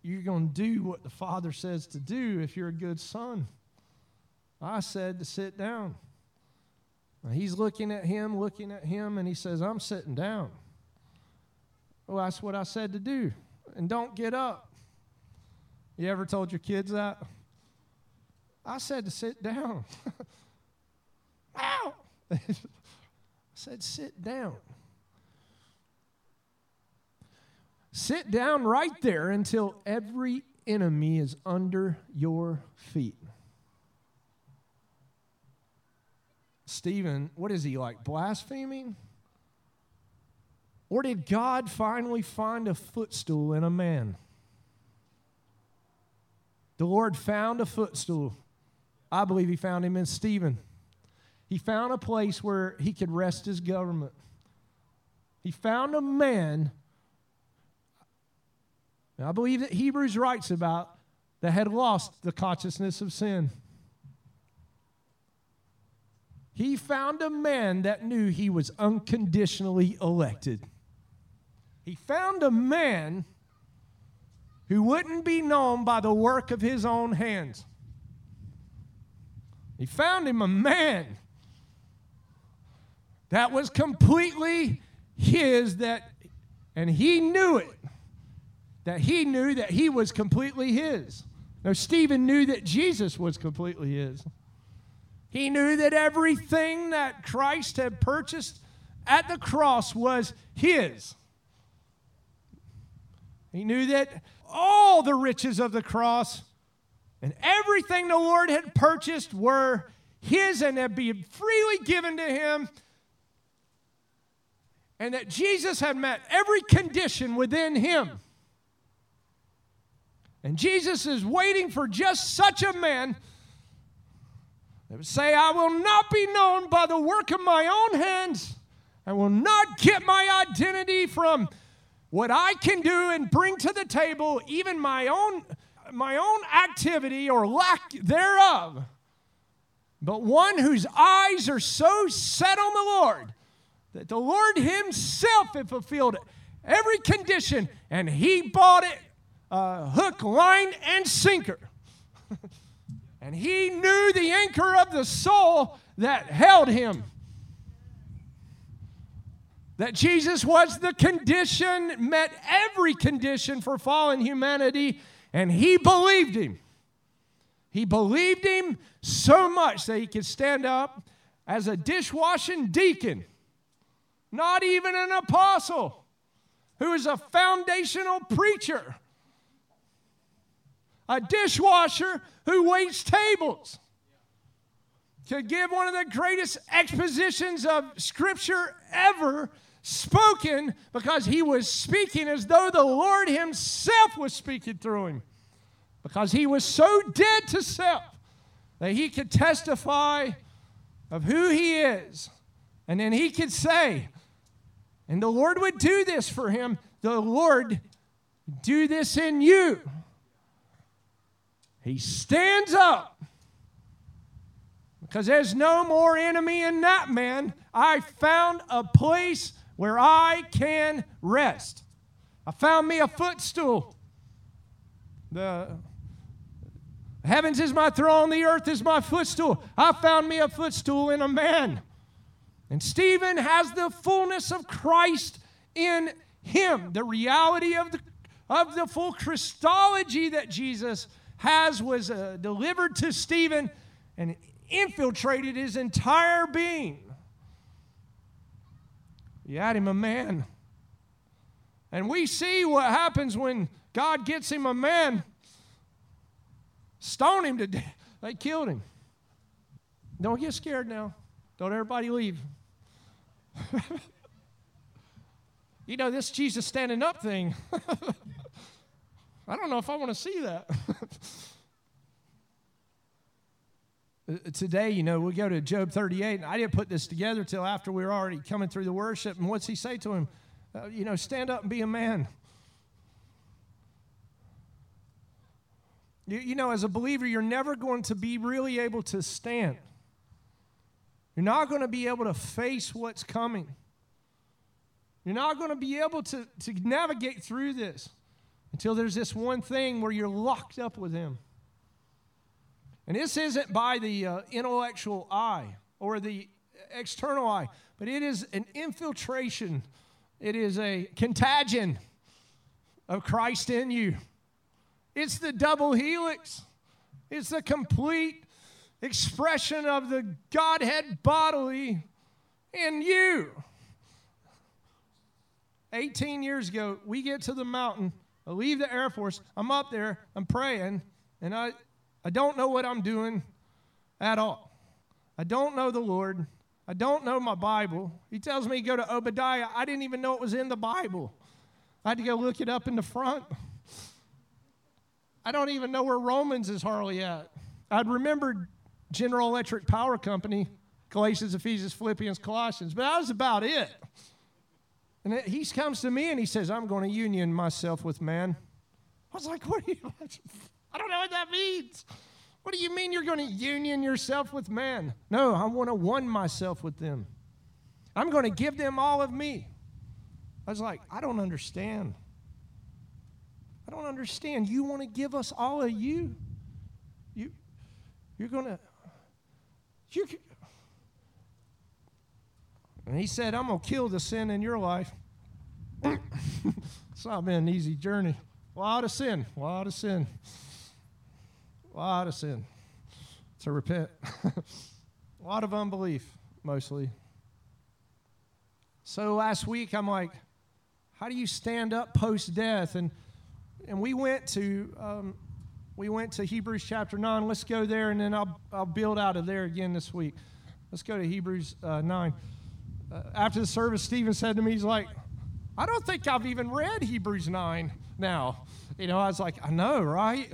you're going to do what the Father says to do if you're a good son. I said to sit down. Now, he's looking at him, looking at him, and he says, I'm sitting down. Well, that's what I said to do. And don't get up. You ever told your kids that? I said to sit down. Ow! I said, sit down. Sit down right there until every enemy is under your feet. Stephen, what is he like? Blaspheming? Or did God finally find a footstool in a man? The Lord found a footstool. I believe he found him in Stephen. He found a place where he could rest his government. He found a man, I believe that Hebrews writes about, that had lost the consciousness of sin. He found a man that knew he was unconditionally elected. He found a man who wouldn't be known by the work of his own hands. He found him a man that was completely his that and he knew it that he knew that he was completely his now stephen knew that jesus was completely his he knew that everything that christ had purchased at the cross was his he knew that all the riches of the cross and everything the lord had purchased were his and had been freely given to him and that Jesus had met every condition within him. And Jesus is waiting for just such a man would say, I will not be known by the work of my own hands. I will not get my identity from what I can do and bring to the table, even my own, my own activity or lack thereof. But one whose eyes are so set on the Lord that the Lord Himself had fulfilled every condition, and He bought it uh, hook, line, and sinker. and He knew the anchor of the soul that held Him. That Jesus was the condition, met every condition for fallen humanity, and He believed Him. He believed Him so much that He could stand up as a dishwashing deacon not even an apostle, who is a foundational preacher, a dishwasher who waits tables. To give one of the greatest expositions of Scripture ever spoken because he was speaking as though the Lord Himself was speaking through him. Because he was so dead to self that he could testify of who he is. And then he could say, and the Lord would do this for him. The Lord do this in you. He stands up because there's no more enemy in that man. I found a place where I can rest. I found me a footstool. The heavens is my throne, the earth is my footstool. I found me a footstool in a man. And Stephen has the fullness of Christ in him. The reality of the, of the full Christology that Jesus has was uh, delivered to Stephen and infiltrated his entire being. You had him a man. And we see what happens when God gets him a man. Stone him to death. They killed him. Don't get scared now. Don't everybody leave. you know, this Jesus standing up thing, I don't know if I want to see that. Uh, today, you know, we go to Job 38, and I didn't put this together till after we were already coming through the worship. And what's he say to him? Uh, you know, stand up and be a man. You, you know, as a believer, you're never going to be really able to stand. You're not going to be able to face what's coming. You're not going to be able to, to navigate through this until there's this one thing where you're locked up with Him. And this isn't by the uh, intellectual eye or the external eye, but it is an infiltration, it is a contagion of Christ in you. It's the double helix, it's the complete expression of the Godhead bodily in you. 18 years ago, we get to the mountain. I leave the Air Force. I'm up there. I'm praying, and I, I don't know what I'm doing at all. I don't know the Lord. I don't know my Bible. He tells me to go to Obadiah. I didn't even know it was in the Bible. I had to go look it up in the front. I don't even know where Romans is hardly at. I'd remembered General Electric Power Company, Galatians, Ephesians, Philippians, Colossians, but that was about it. And he comes to me and he says, I'm going to union myself with man. I was like, what do you, I don't know what that means. What do you mean you're going to union yourself with man? No, I want to one myself with them. I'm going to give them all of me. I was like, I don't understand. I don't understand. You want to give us all of you? You, you're going to, you. And he said, I'm going to kill the sin in your life. it's not been an easy journey. A lot of sin, a lot of sin, a lot of sin to repent. a lot of unbelief, mostly. So last week, I'm like, how do you stand up post death? And and we went to um, we went to Hebrews chapter nine. Let's go there, and then I'll I'll build out of there again this week. Let's go to Hebrews uh, nine. Uh, after the service, Stephen said to me, he's like, I don't think I've even read Hebrews nine now. You know, I was like, I know, right?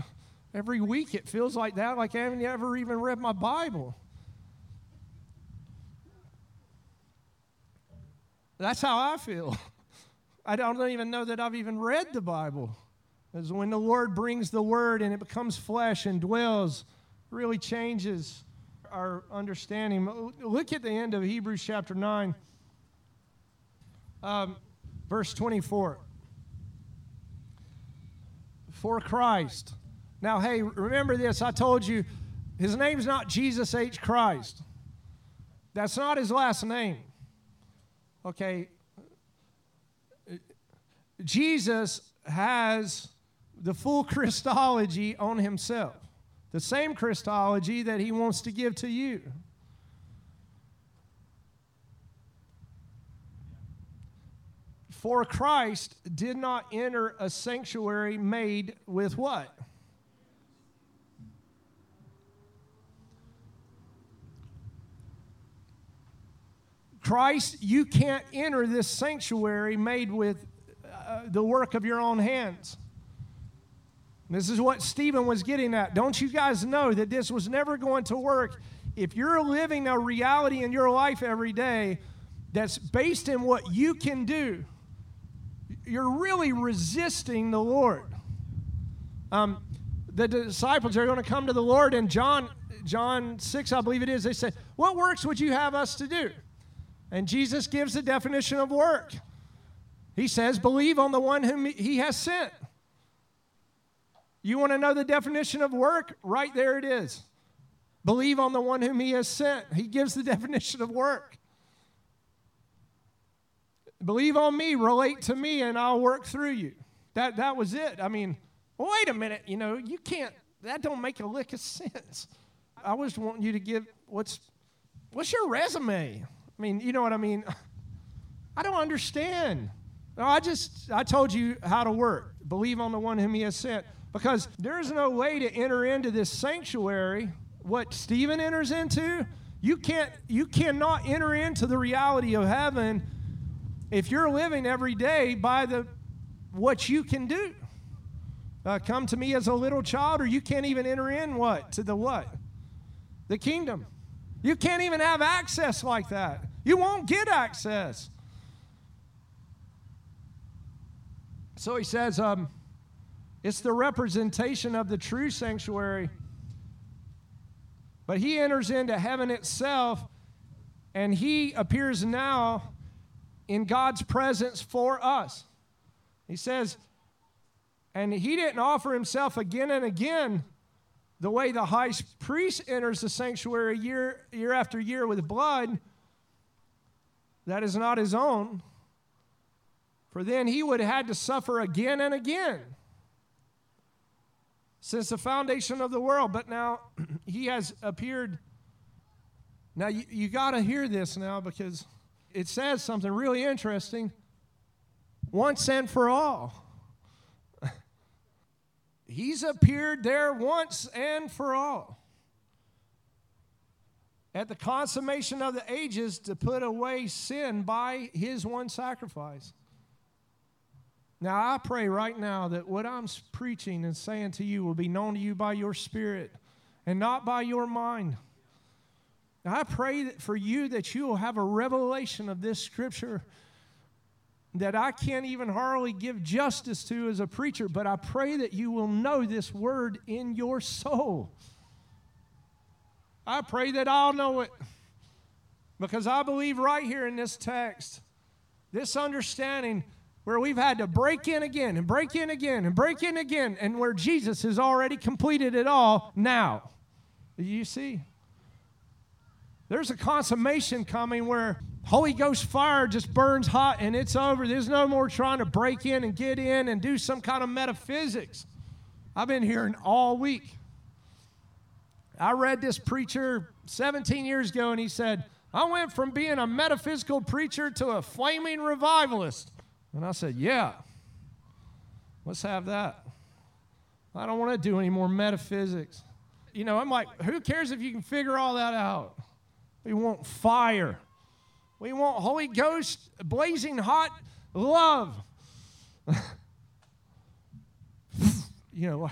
Every week it feels like that, like I haven't ever even read my Bible. That's how I feel. I don't even know that I've even read the Bible. Because when the Lord brings the word and it becomes flesh and dwells, really changes our understanding. Look at the end of Hebrews chapter 9, um, verse 24. For Christ. Now, hey, remember this. I told you his name's not Jesus H. Christ. That's not his last name. Okay, Jesus has the full Christology on himself, the same Christology that he wants to give to you. For Christ did not enter a sanctuary made with what? Christ, you can't enter this sanctuary made with uh, the work of your own hands. This is what Stephen was getting at. Don't you guys know that this was never going to work if you're living a reality in your life every day that's based in what you can do? You're really resisting the Lord. Um, the disciples are going to come to the Lord, and John, John 6, I believe it is, they said, What works would you have us to do? And Jesus gives the definition of work. He says, Believe on the one whom he has sent. You want to know the definition of work? Right there it is. Believe on the one whom he has sent. He gives the definition of work. Believe on me, relate to me, and I'll work through you. That, that was it. I mean, wait a minute. You know, you can't, that don't make a lick of sense. I was wanting you to give, what's, what's your resume? I mean, you know what I mean? I don't understand. No, I just, I told you how to work. Believe on the one whom he has sent. Because there's no way to enter into this sanctuary, what Stephen enters into. You can't, you cannot enter into the reality of heaven if you're living every day by the what you can do. Uh, come to me as a little child, or you can't even enter in what? To the what? The kingdom. You can't even have access like that. You won't get access. So he says, um, it's the representation of the true sanctuary. But he enters into heaven itself, and he appears now in God's presence for us. He says, And he didn't offer himself again and again the way the high priest enters the sanctuary year, year after year with blood that is not his own. For then he would have had to suffer again and again since the foundation of the world. But now he has appeared. Now you, you got to hear this now because it says something really interesting once and for all. He's appeared there once and for all. At the consummation of the ages to put away sin by his one sacrifice. Now, I pray right now that what I'm preaching and saying to you will be known to you by your spirit and not by your mind. I pray that for you that you will have a revelation of this scripture that I can't even hardly give justice to as a preacher, but I pray that you will know this word in your soul. I pray that I'll know it because I believe right here in this text, this understanding where we've had to break in again and break in again and break in again, and where Jesus has already completed it all now. You see? There's a consummation coming where Holy Ghost fire just burns hot and it's over. There's no more trying to break in and get in and do some kind of metaphysics. I've been hearing all week. I read this preacher 17 years ago and he said, I went from being a metaphysical preacher to a flaming revivalist. And I said, Yeah, let's have that. I don't want to do any more metaphysics. You know, I'm like, who cares if you can figure all that out? We want fire. We want Holy Ghost, blazing hot love. you know,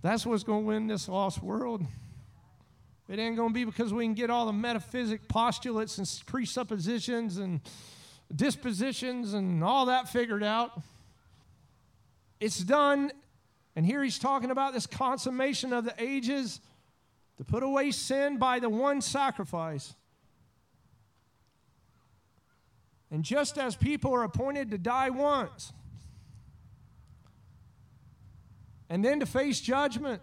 that's what's going to win this lost world. It ain't going to be because we can get all the metaphysic postulates and presuppositions and dispositions and all that figured out. It's done. And here he's talking about this consummation of the ages to put away sin by the one sacrifice. And just as people are appointed to die once and then to face judgment.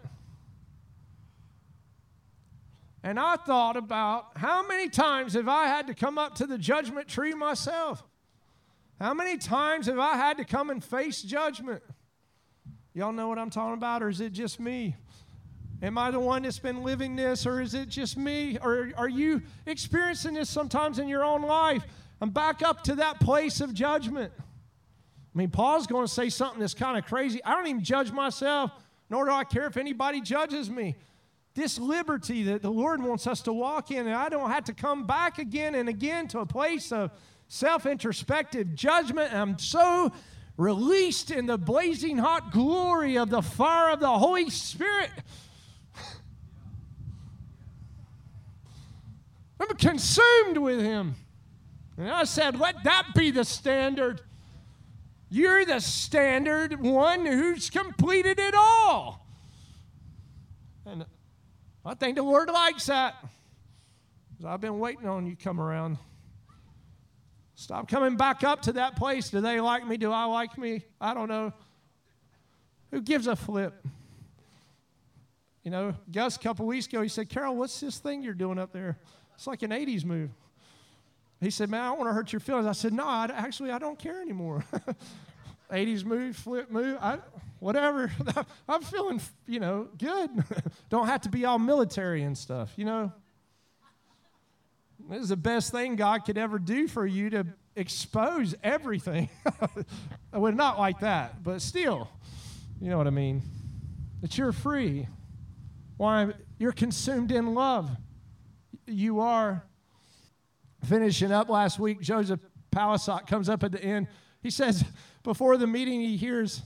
And I thought about how many times have I had to come up to the judgment tree myself? How many times have I had to come and face judgment? Y'all know what I'm talking about, or is it just me? Am I the one that's been living this, or is it just me? Or are you experiencing this sometimes in your own life? I'm back up to that place of judgment. I mean, Paul's going to say something that's kind of crazy. I don't even judge myself, nor do I care if anybody judges me. This liberty that the Lord wants us to walk in, and I don't have to come back again and again to a place of self introspective judgment. I'm so released in the blazing hot glory of the fire of the Holy Spirit. I'm consumed with Him. And I said, let that be the standard. You're the standard one who's completed it all. And I think the Lord likes that. I've been waiting on you come around. Stop coming back up to that place. Do they like me? Do I like me? I don't know. Who gives a flip? You know, Gus, a couple weeks ago, he said, Carol, what's this thing you're doing up there? It's like an 80s move. He said, Man, I don't want to hurt your feelings. I said, No, I, actually, I don't care anymore. 80s move, flip move, I, whatever. I'm feeling, you know, good. don't have to be all military and stuff, you know. This is the best thing God could ever do for you to expose everything. well, not like that, but still, you know what I mean. That you're free. Why? You're consumed in love. You are. Finishing up last week, Joseph Palisot comes up at the end. He says, before the meeting, he hears,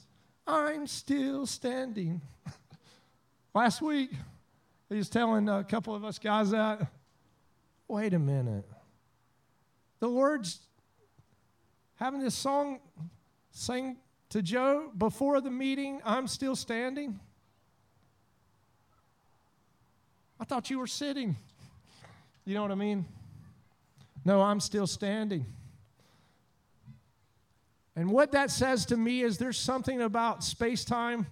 I'm still standing. last week, he was telling a couple of us guys that. Wait a minute. The Lord's having this song sang to Joe before the meeting, I'm still standing. I thought you were sitting. You know what I mean? No, I'm still standing. And what that says to me is there's something about space time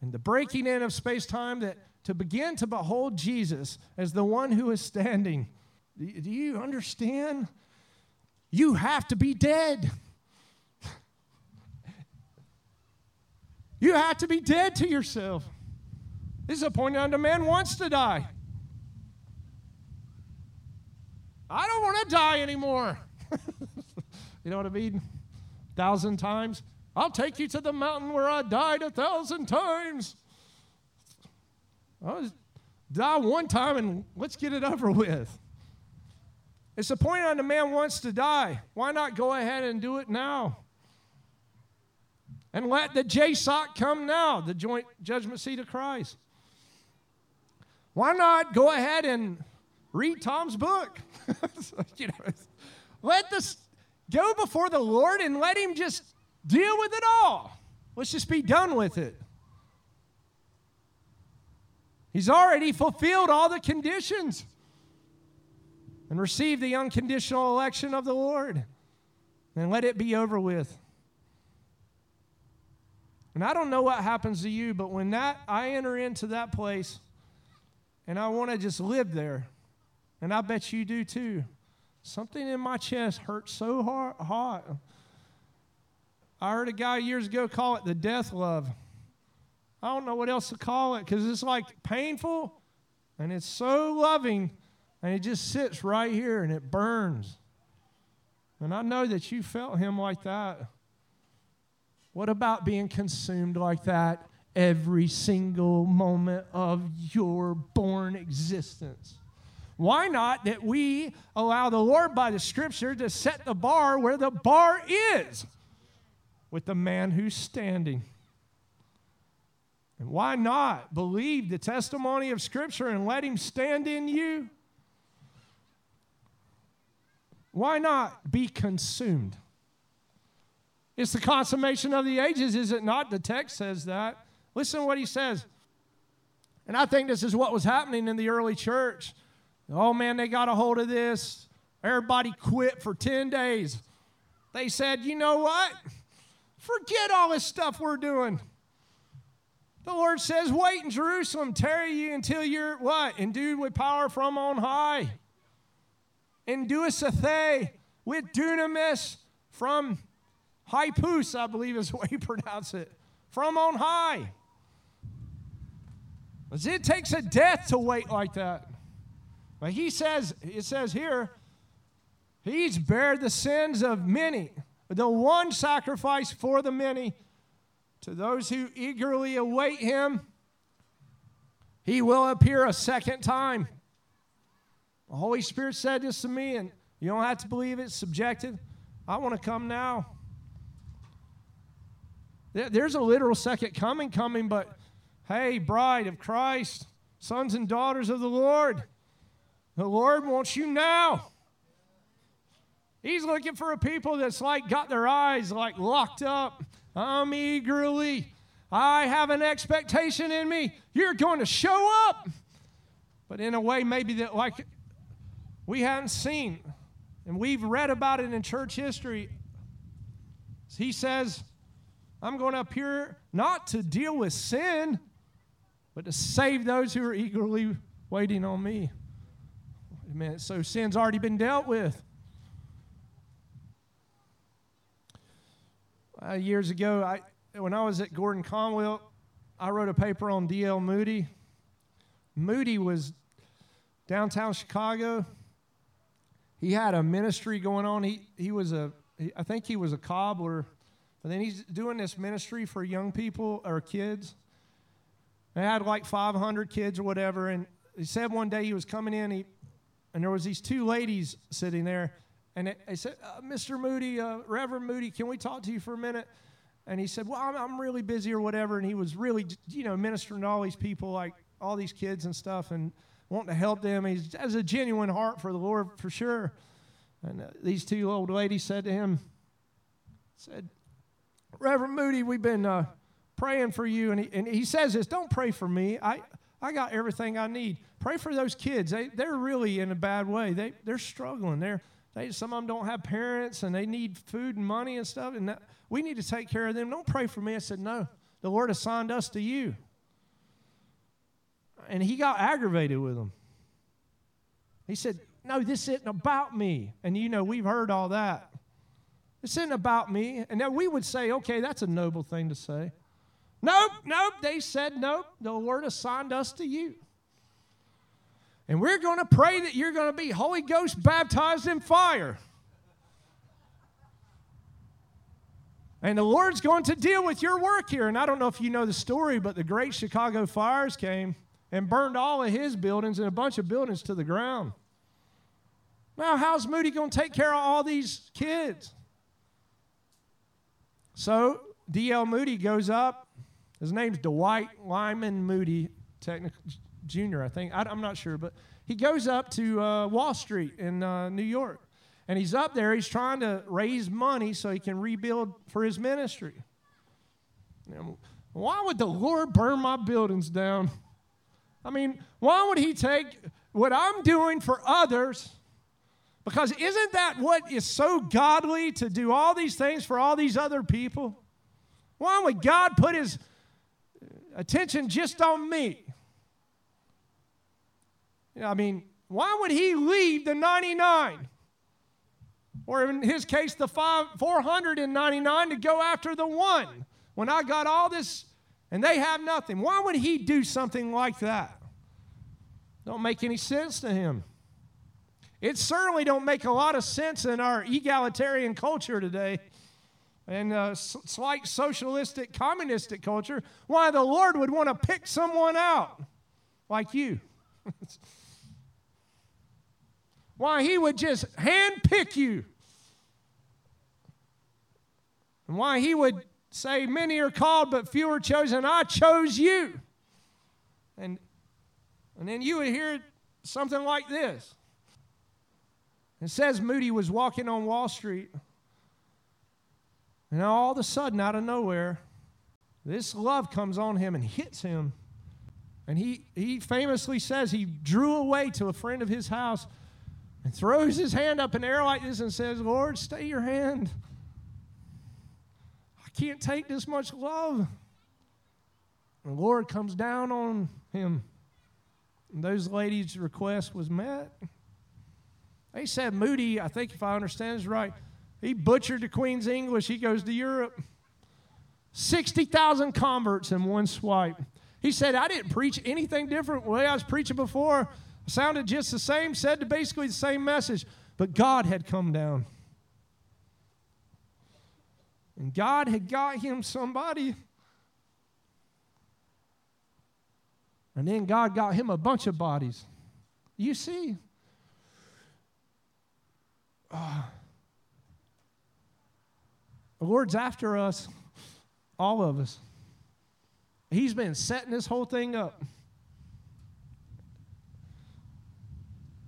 and the breaking in of space time that to begin to behold Jesus as the one who is standing. Do you understand? You have to be dead. You have to be dead to yourself. This is a point on a man wants to die. I don't want to die anymore. you know what I mean? A Thousand times. I'll take you to the mountain where I died a thousand times. I'll die one time and let's get it over with. It's the point on the man wants to die. Why not go ahead and do it now? And let the JSOC come now, the joint judgment seat of Christ. Why not go ahead and read Tom's book? you know, let this go before the Lord and let him just deal with it all. Let's just be done with it. He's already fulfilled all the conditions and received the unconditional election of the Lord. And let it be over with. And I don't know what happens to you, but when that I enter into that place and I want to just live there, and I bet you do too. Something in my chest hurts so hard. I heard a guy years ago call it the death love. I don't know what else to call it because it's like painful and it's so loving and it just sits right here and it burns. And I know that you felt him like that. What about being consumed like that every single moment of your born existence? Why not that we allow the Lord by the scripture to set the bar where the bar is with the man who's standing? And why not believe the testimony of scripture and let him stand in you? Why not be consumed? It's the consummation of the ages, is it not? The text says that. Listen to what he says. And I think this is what was happening in the early church. Oh man, they got a hold of this. Everybody quit for 10 days. They said, you know what? Forget all this stuff we're doing. The Lord says, wait in Jerusalem, tarry you until you're what? Endued with power from on high. Enduisathe with dunamis from Hypus, I believe is the way you pronounce it. From on high. It takes a death to wait like that. But he says, it says here, he's bared the sins of many. The one sacrifice for the many. To those who eagerly await him, he will appear a second time. The Holy Spirit said this to me, and you don't have to believe it's subjective. I want to come now. There's a literal second coming coming, but hey, bride of Christ, sons and daughters of the Lord, the Lord wants you now. He's looking for a people that's like got their eyes like locked up. I'm eagerly. I have an expectation in me. You're going to show up. But in a way, maybe that like we hadn't seen. And we've read about it in church history. He says, I'm going to appear not to deal with sin, but to save those who are eagerly waiting on me. Wait a minute. So sin's already been dealt with. Uh, years ago, I, when I was at Gordon Conwell, I wrote a paper on D.L. Moody. Moody was downtown Chicago. He had a ministry going on. He, he was a, he, I think he was a cobbler. But then he's doing this ministry for young people or kids. They had like 500 kids or whatever. And he said one day he was coming in, he, and there was these two ladies sitting there. And they, said, uh, Mr. Moody, uh, Reverend Moody, can we talk to you for a minute? And he said, Well, I'm, I'm really busy or whatever. And he was really, you know, ministering to all these people, like all these kids and stuff, and wanting to help them. He has a genuine heart for the Lord for sure. And uh, these two old ladies said to him, said, Reverend Moody, we've been uh, praying for you. And he, and he says this, don't pray for me. I, I got everything I need. Pray for those kids. They, they're really in a bad way. They, they're struggling. They're, They, some of them don't have parents and they need food and money and stuff. And that, we need to take care of them. Don't pray for me. I said, No, the Lord assigned us to you. And he got aggravated with them. He said, No, this isn't about me. And you know, we've heard all that. This isn't about me. And then we would say, Okay, that's a noble thing to say. Nope, nope. They said, Nope, the Lord assigned us to you. And we're going to pray that you're going to be Holy Ghost baptized in fire. And the Lord's going to deal with your work here. And I don't know if you know the story, but the great Chicago fires came and burned all of his buildings and a bunch of buildings to the ground. Now, how's Moody going to take care of all these kids? So, D.L. Moody goes up. His name's Dwight Lyman Moody, Jr., I think. I, am not sure, but he goes up to uh, Wall Street in uh, New York. And he's up there, he's trying to raise money so he can rebuild for his ministry. Why would the Lord burn my buildings down? I mean, why would he take what I'm doing for others? Because isn't that what is so godly to do all these things for all these other people? Why would God put his attention just on me? I mean, why would he leave the 99? Or in his case, the five, 499 to go after the one when I got all this and they have nothing. Why would he do something like that? Don't make any sense to him. It certainly don't make a lot of sense in our egalitarian culture today and uh, slight socialistic communistic culture why the Lord would want to pick someone out like you. why he would just handpick you. And why he would say, Many are called, but few are chosen. I chose you. And, and then you would hear something like this. It says Moody was walking on Wall Street. And all of a sudden, out of nowhere, this love comes on him and hits him. And he, he famously says he drew away to a friend of his house and throws his hand up in the air like this and says, Lord, stay your hand. I can't take this much love. And the Lord comes down on him. And those ladies' request was met. They said Moody, I think if I understand this right, he butchered the Queen's English. He goes to Europe. 60,000 converts in one swipe. He said, I didn't preach anything different the way I was preaching before. Sounded just the same, said basically the same message, but God had come down. And God had got him somebody. And then God got him a bunch of bodies. You see? Uh, the Lord's after us, all of us. He's been setting this whole thing up.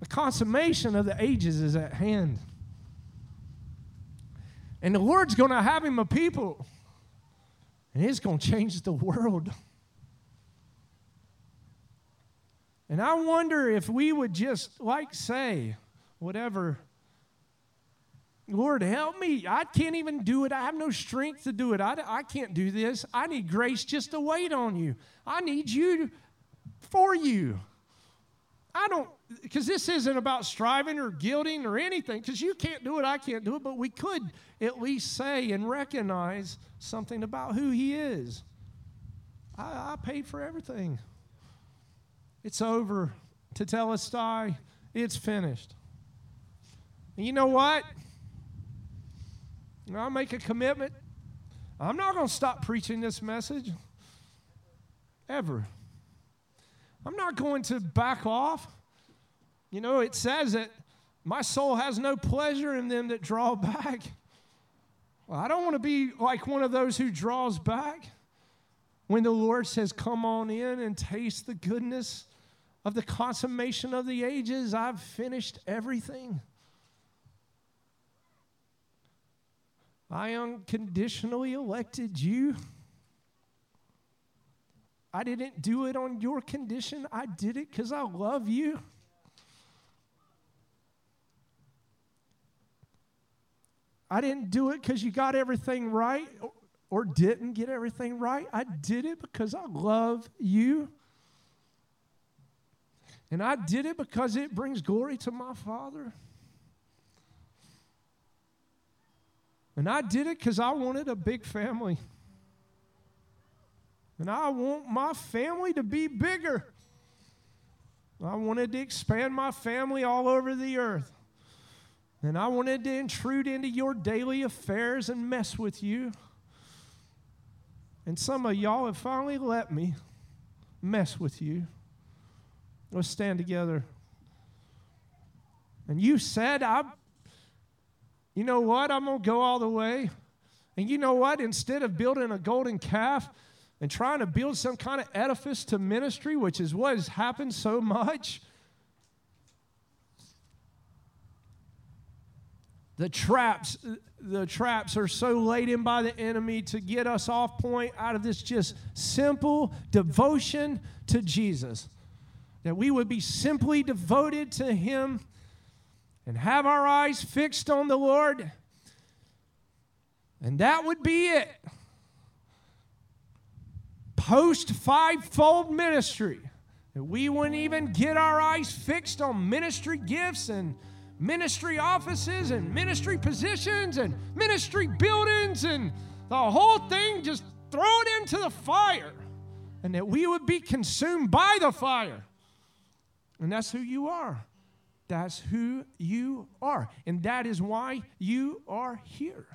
The consummation of the ages is at hand. And the Lord's going to have him a people, and it's going to change the world. And I wonder if we would just like say, whatever Lord, help me. I can't even do it. I have no strength to do it. I, I can't do this. I need grace just to wait on you. I need you for you. I don't, because this isn't about striving or guilting or anything, because you can't do it, I can't do it, but we could at least say and recognize something about who He is. I, I paid for everything. It's over. Tetelestai, it's finished. And you know what? I'll make a commitment. I'm not going to stop preaching this message ever. I'm not going to back off. You know, it says that my soul has no pleasure in them that draw back. Well, I don't want to be like one of those who draws back when the Lord says, Come on in and taste the goodness of the consummation of the ages. I've finished everything. I unconditionally elected you. I didn't do it on your condition. I did it because I love you. I didn't do it because you got everything right or, didn't get everything right. I did it because I love you. And I did it because it brings glory to my Father. And I did it because I wanted a big family. And I want my family to be bigger. I wanted to expand my family all over the earth. And I wanted to intrude into your daily affairs and mess with you. And some of y'all have finally let me mess with you. Let's stand together. And you said, I, you know what? I'm going to go all the way. And you know what? Instead of building a golden calf and trying to build some kind of edifice to ministry, which is what has happened so much, the traps the traps are so laid in by the enemy to get us off point out of this just simple devotion to Jesus that we would be simply devoted to him and have our eyes fixed on the Lord and that would be it post fivefold ministry that we wouldn't even get our eyes fixed on ministry gifts and ministry offices and ministry positions and ministry buildings and the whole thing, just throw it into the fire. And that we would be consumed by the fire. And that's who you are. That's who you are. And that is why you are here.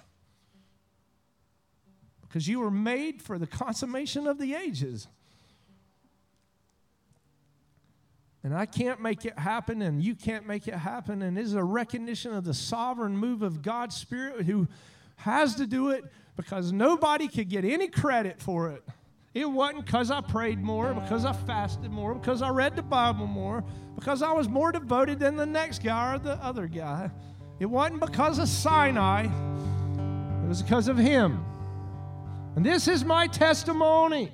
Because you were made for the consummation of the ages. And I can't make it happen, and you can't make it happen. And this is a recognition of the sovereign move of God's Spirit who has to do it because nobody could get any credit for it. It wasn't because I prayed more, because I fasted more, because I read the Bible more, because I was more devoted than the next guy or the other guy. It wasn't because of Sinai, it was because of Him. And this is my testimony.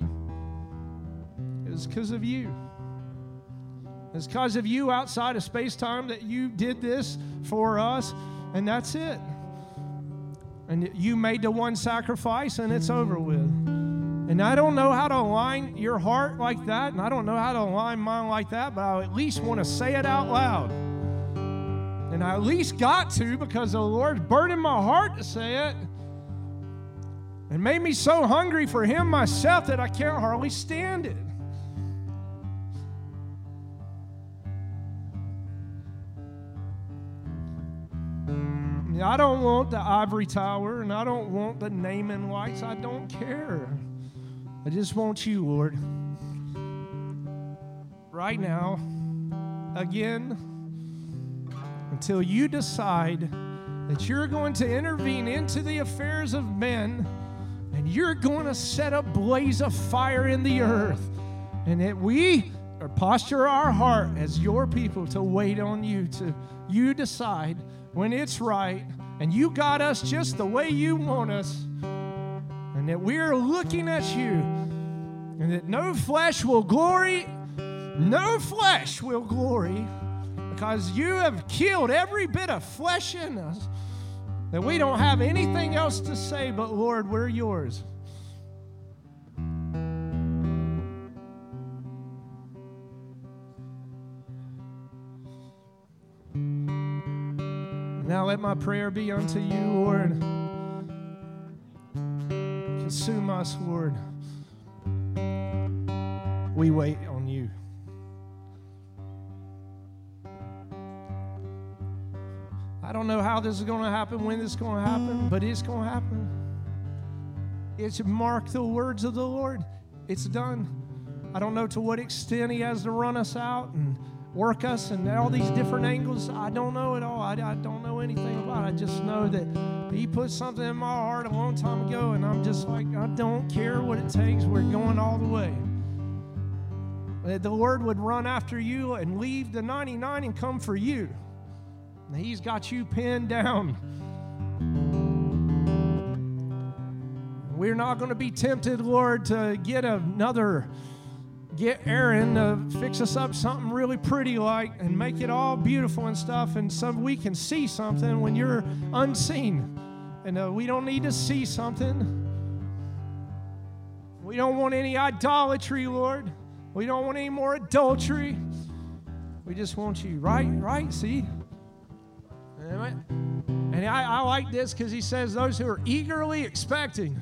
It was because of you. It's because of you outside of space time that you did this for us, and that's it. And you made the one sacrifice, and it's over with. And I don't know how to align your heart like that, and I don't know how to align mine like that, but I at least want to say it out loud. And I at least got to because the Lord's burdened my heart to say it. And made me so hungry for Him myself that I can't hardly stand it. I don't want the ivory tower and I don't want the Naaman lights. I don't care. I just want you, Lord. Right now, again, until you decide that you're going to intervene into the affairs of men and you're going to set a blaze of fire in the earth and that we or posture our heart as your people to wait on you to you decide when it's right and you got us just the way you want us and that we're looking at you and that no flesh will glory no flesh will glory because you have killed every bit of flesh in us that we don't have anything else to say but lord we're yours Now let my prayer be unto you, Lord. Consume us, Lord. We wait on you. I don't know how this is going to happen, when this is going to happen, but it's going to happen. It's mark the words of the Lord. It's done. I don't know to what extent He has to run us out and work us and all these different angles. I don't know at all. I, I don't know anything about it. I just know that He put something in my heart a long time ago, and I'm just like, I don't care what it takes. We're going all the way. That the Lord would run after you and leave the 99 and come for you. And He's got you pinned down. We're not going to be tempted, Lord, to get another get Aaron to fix us up something really pretty like and make it all beautiful and stuff and some we can see something when you're unseen. And uh, we don't need to see something. We don't want any idolatry, Lord. We don't want any more adultery. We just want you, right? Right? See? And I, I like this because he says those who are eagerly expecting.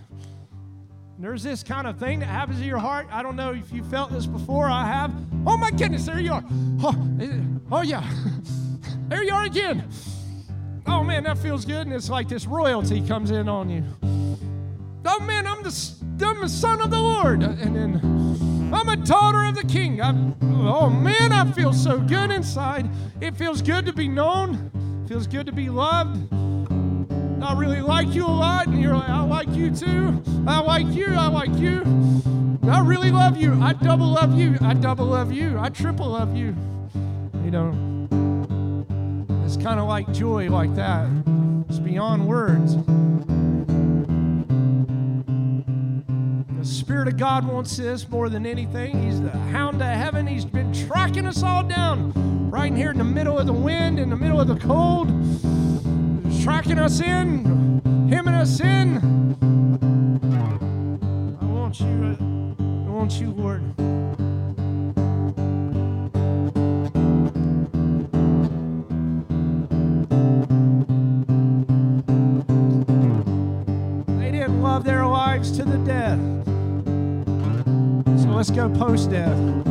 There's this kind of thing that happens in your heart. I don't know if you felt this before. I have. Oh my goodness, there you are. Oh, oh yeah. there you are again. Oh man, that feels good. And it's like this royalty comes in on you. Oh man, I'm the, I'm the son of the Lord. Uh, and then I'm a daughter of the king. I'm, oh man, I feel so good inside. It feels good to be known, feels good to be loved. I really like you a lot, and you're like, I like you too. I like you, I like you. I really love you. I double love you. I double love you. I triple love you. You know, it's kind of like joy like that. It's beyond words. The Spirit of God wants this more than anything. He's the hound of heaven. He's been tracking us all down right here in the middle of the wind, in the middle of the cold. Tracking us in, hemming us in. I want you, I want you, Lord. They didn't love their lives to the death. So let's go post death.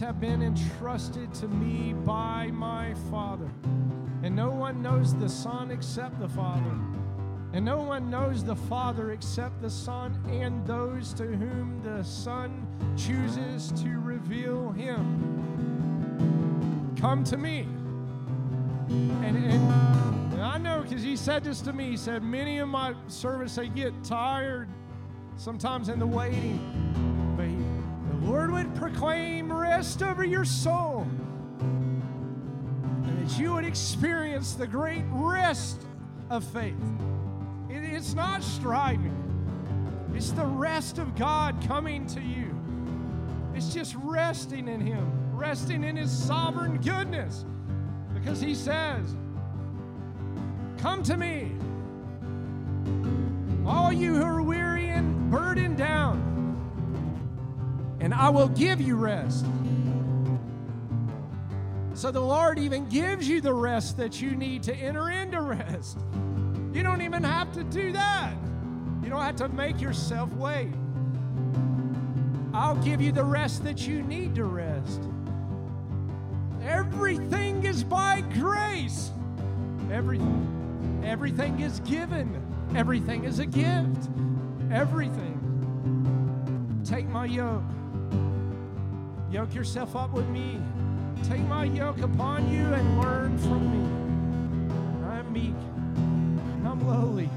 Have been entrusted to me by my Father, and no one knows the Son except the Father, and no one knows the Father except the Son and those to whom the Son chooses to reveal him. Come to me. And, and, and I know because he said this to me. He said, Many of my servants, they get tired sometimes in the waiting. Lord would proclaim rest over your soul. And that you would experience the great rest of faith. It- it's not striving, it's the rest of God coming to you. It's just resting in Him, resting in His sovereign goodness. Because He says, Come to me, all you who are weary and burdened down, and I will give you rest. So the Lord even gives you the rest that you need to enter into rest. You don't even have to do that. You don't have to make yourself wait. I'll give you the rest that you need to rest. Everything is by grace. Everything. Everything is given. Everything is a gift. Everything. Take my yoke. Yoke yourself up with me. Take my yoke upon you and learn from me. I'm meek. I'm lowly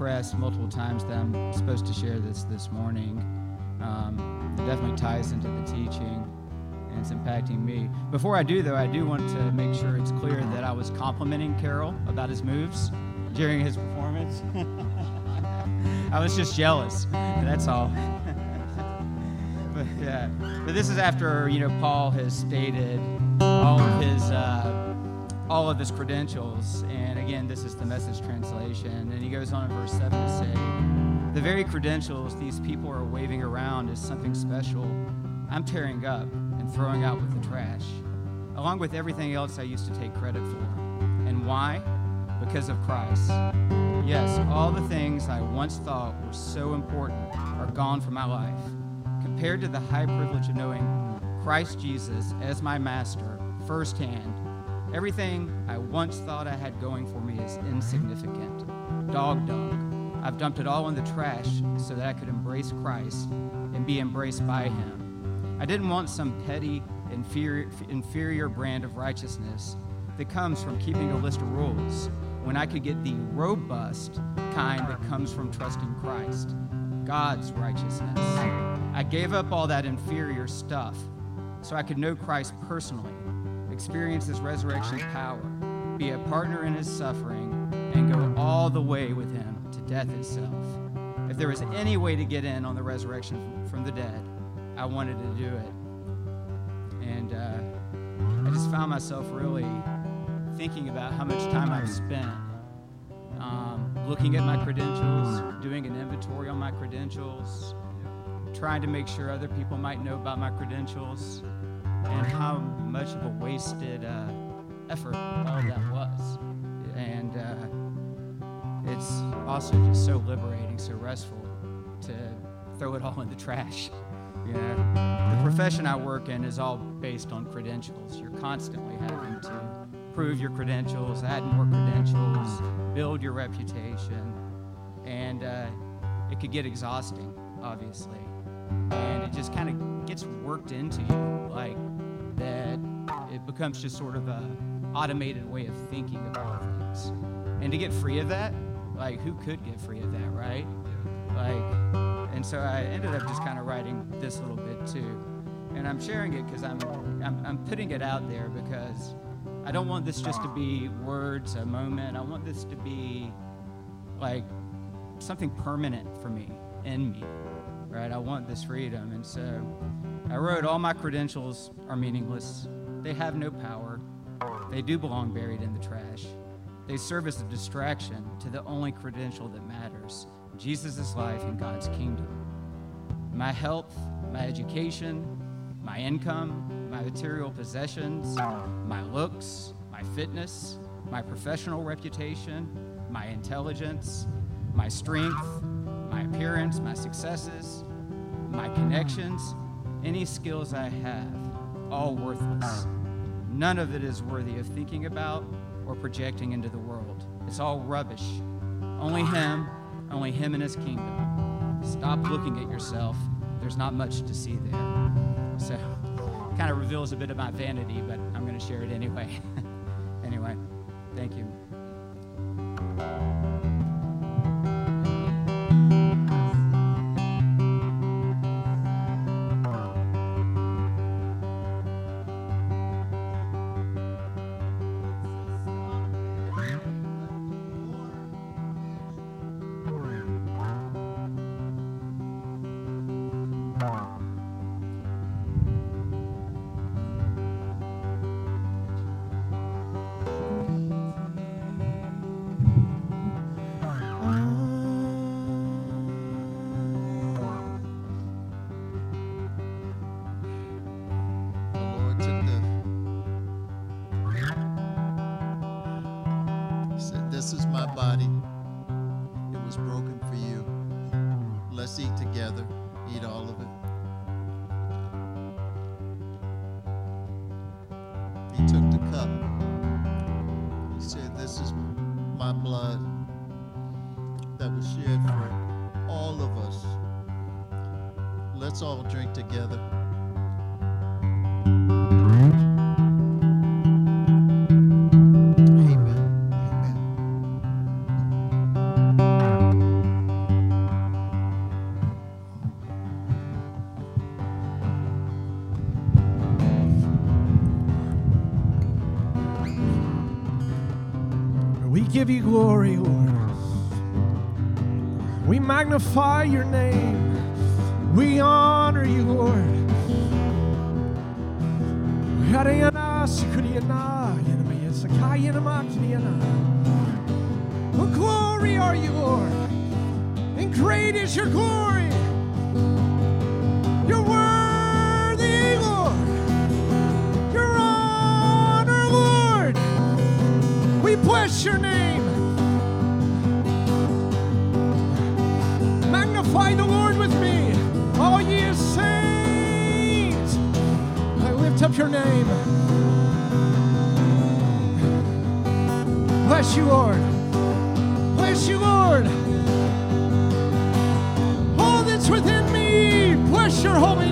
multiple times that I'm supposed to share this this morning. Um, it definitely ties into the teaching and it's impacting me. Before I do, though, I do want to make sure it's clear that I was complimenting Carol about his moves during his performance. I was just jealous. That's all. but yeah, but this is after you know Paul has stated all of his uh, all of his credentials, and again, this is the Message translation, and he goes on in verse seven to say, the very credentials these people are waving around is something special. I'm tearing up and throwing out with the trash, along with everything else I used to take credit for. And why? Because of Christ. Yes, all the things I once thought were so important are gone from my life. Compared to the high privilege of knowing Christ Jesus as my master firsthand, everything I once thought I had going for me is insignificant. Dog dung. I've dumped it all in the trash so that I could embrace Christ and be embraced by Him. I didn't want some petty, inferior, inferior brand of righteousness that comes from keeping a list of rules when I could get the robust kind that comes from trusting Christ, God's righteousness. I gave up all that inferior stuff so I could know Christ personally, experience his resurrection power, be a partner in his suffering, and go all the way with him to death itself. If there was any way to get in on the resurrection from the dead, I wanted to do it. And uh, I just found myself really thinking about how much time I've spent um, looking at my credentials, doing an inventory on my credentials, trying to make sure other people might know about my credentials, and how much of a wasted uh, effort all that was. And uh, it's also just so liberating, so restful to throw it all in the trash. You know, the profession I work in is all based on credentials. You're constantly having to prove your credentials, add more credentials, build your reputation, and uh, it could get exhausting, obviously. And it just kind of gets worked into you, like that. It becomes just sort of a automated way of thinking about things. And to get free of that, like who could get free of that, right? Like, and so I ended up just kind of writing this little bit too. And I'm sharing it because I'm, I'm, I'm putting it out there because I don't want this just to be words, a moment. I want this to be like something permanent for me, in me, right? I want this freedom. And so I wrote, All my credentials are meaningless. They have no power. They do belong buried in the trash. They serve as a distraction to the only credential that matters Jesus' life in God's kingdom. My health, my education, my income, my material possessions, my looks, my fitness, my professional reputation, my intelligence, my strength, my appearance, my successes, my connections, any skills I have, all worthless. None of it is worthy of thinking about or projecting into the world. It's all rubbish. Only Him, only Him and His kingdom. Stop looking at yourself. There's not much to see there. So, kind of reveals a bit of my vanity, but I'm going to share it anyway. anyway, thank you. Glory, Lord. We magnify your name. We honor you, Lord. What glory are you, Lord? And great is your glory. You're worthy, Lord. Your honor, Lord. We bless your name. Your name. Bless you, Lord. Bless you, Lord. All that's within me, bless your holy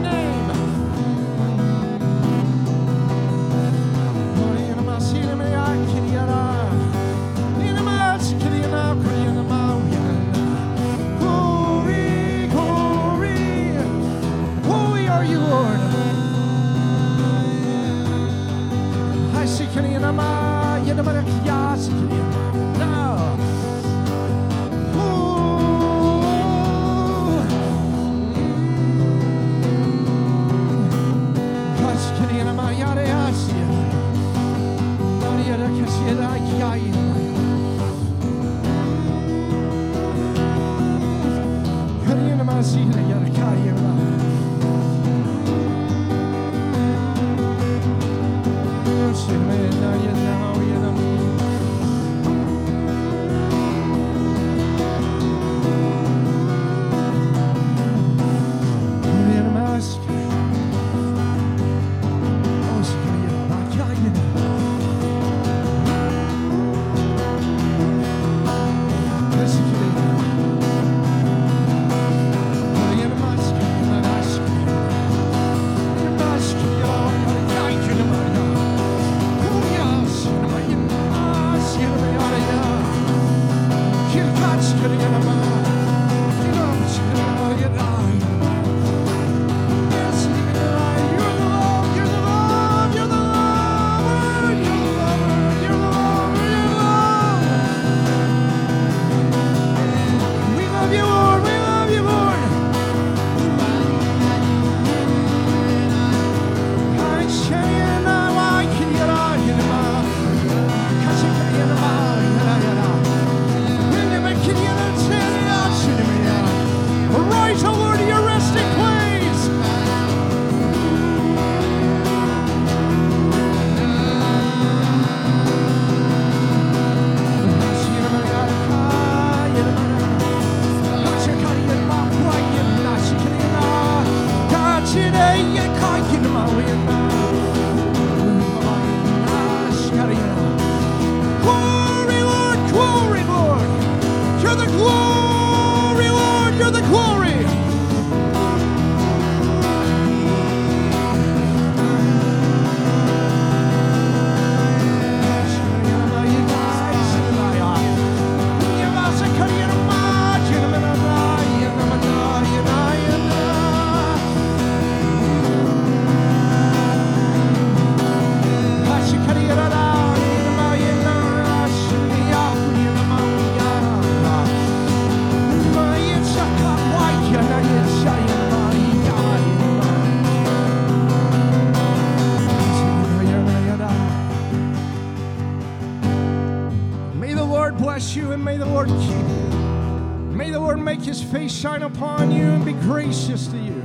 shine upon you and be gracious to you.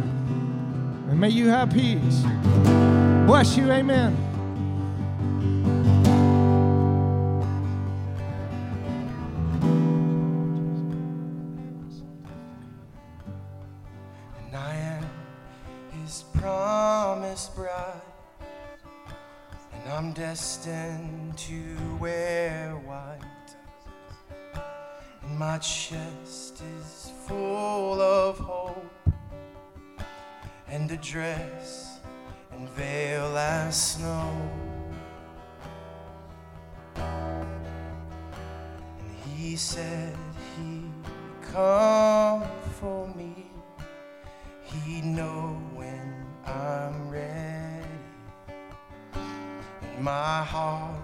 And may you have peace. Bless you. Amen. and I am his promised bride, and I'm destined to wear white, and my chest is full of hope, and a dress and veil as snow. And he said he'd come for me. He'd know when I'm ready. And my heart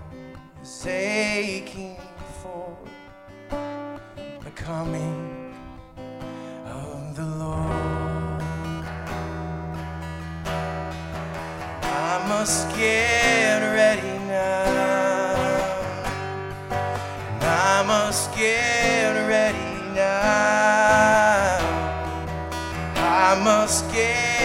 is aching for the coming the Lord. I must get ready now. I must get ready now. I must get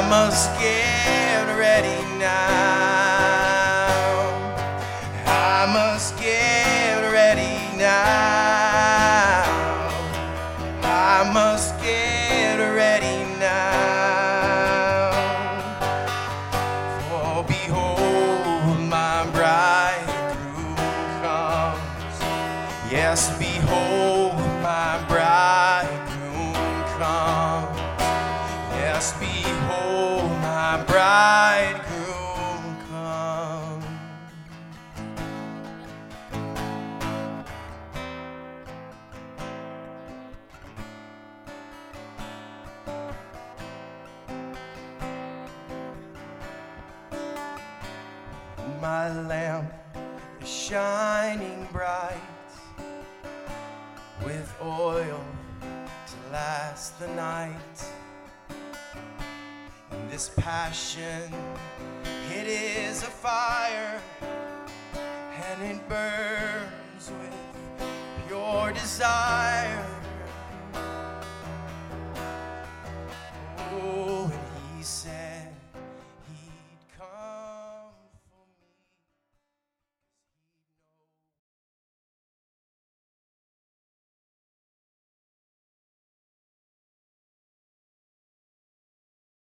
I must get ready now. shining bright with oil to last the night. And this passion, it is a fire and it burns with pure desire. Oh, and he said.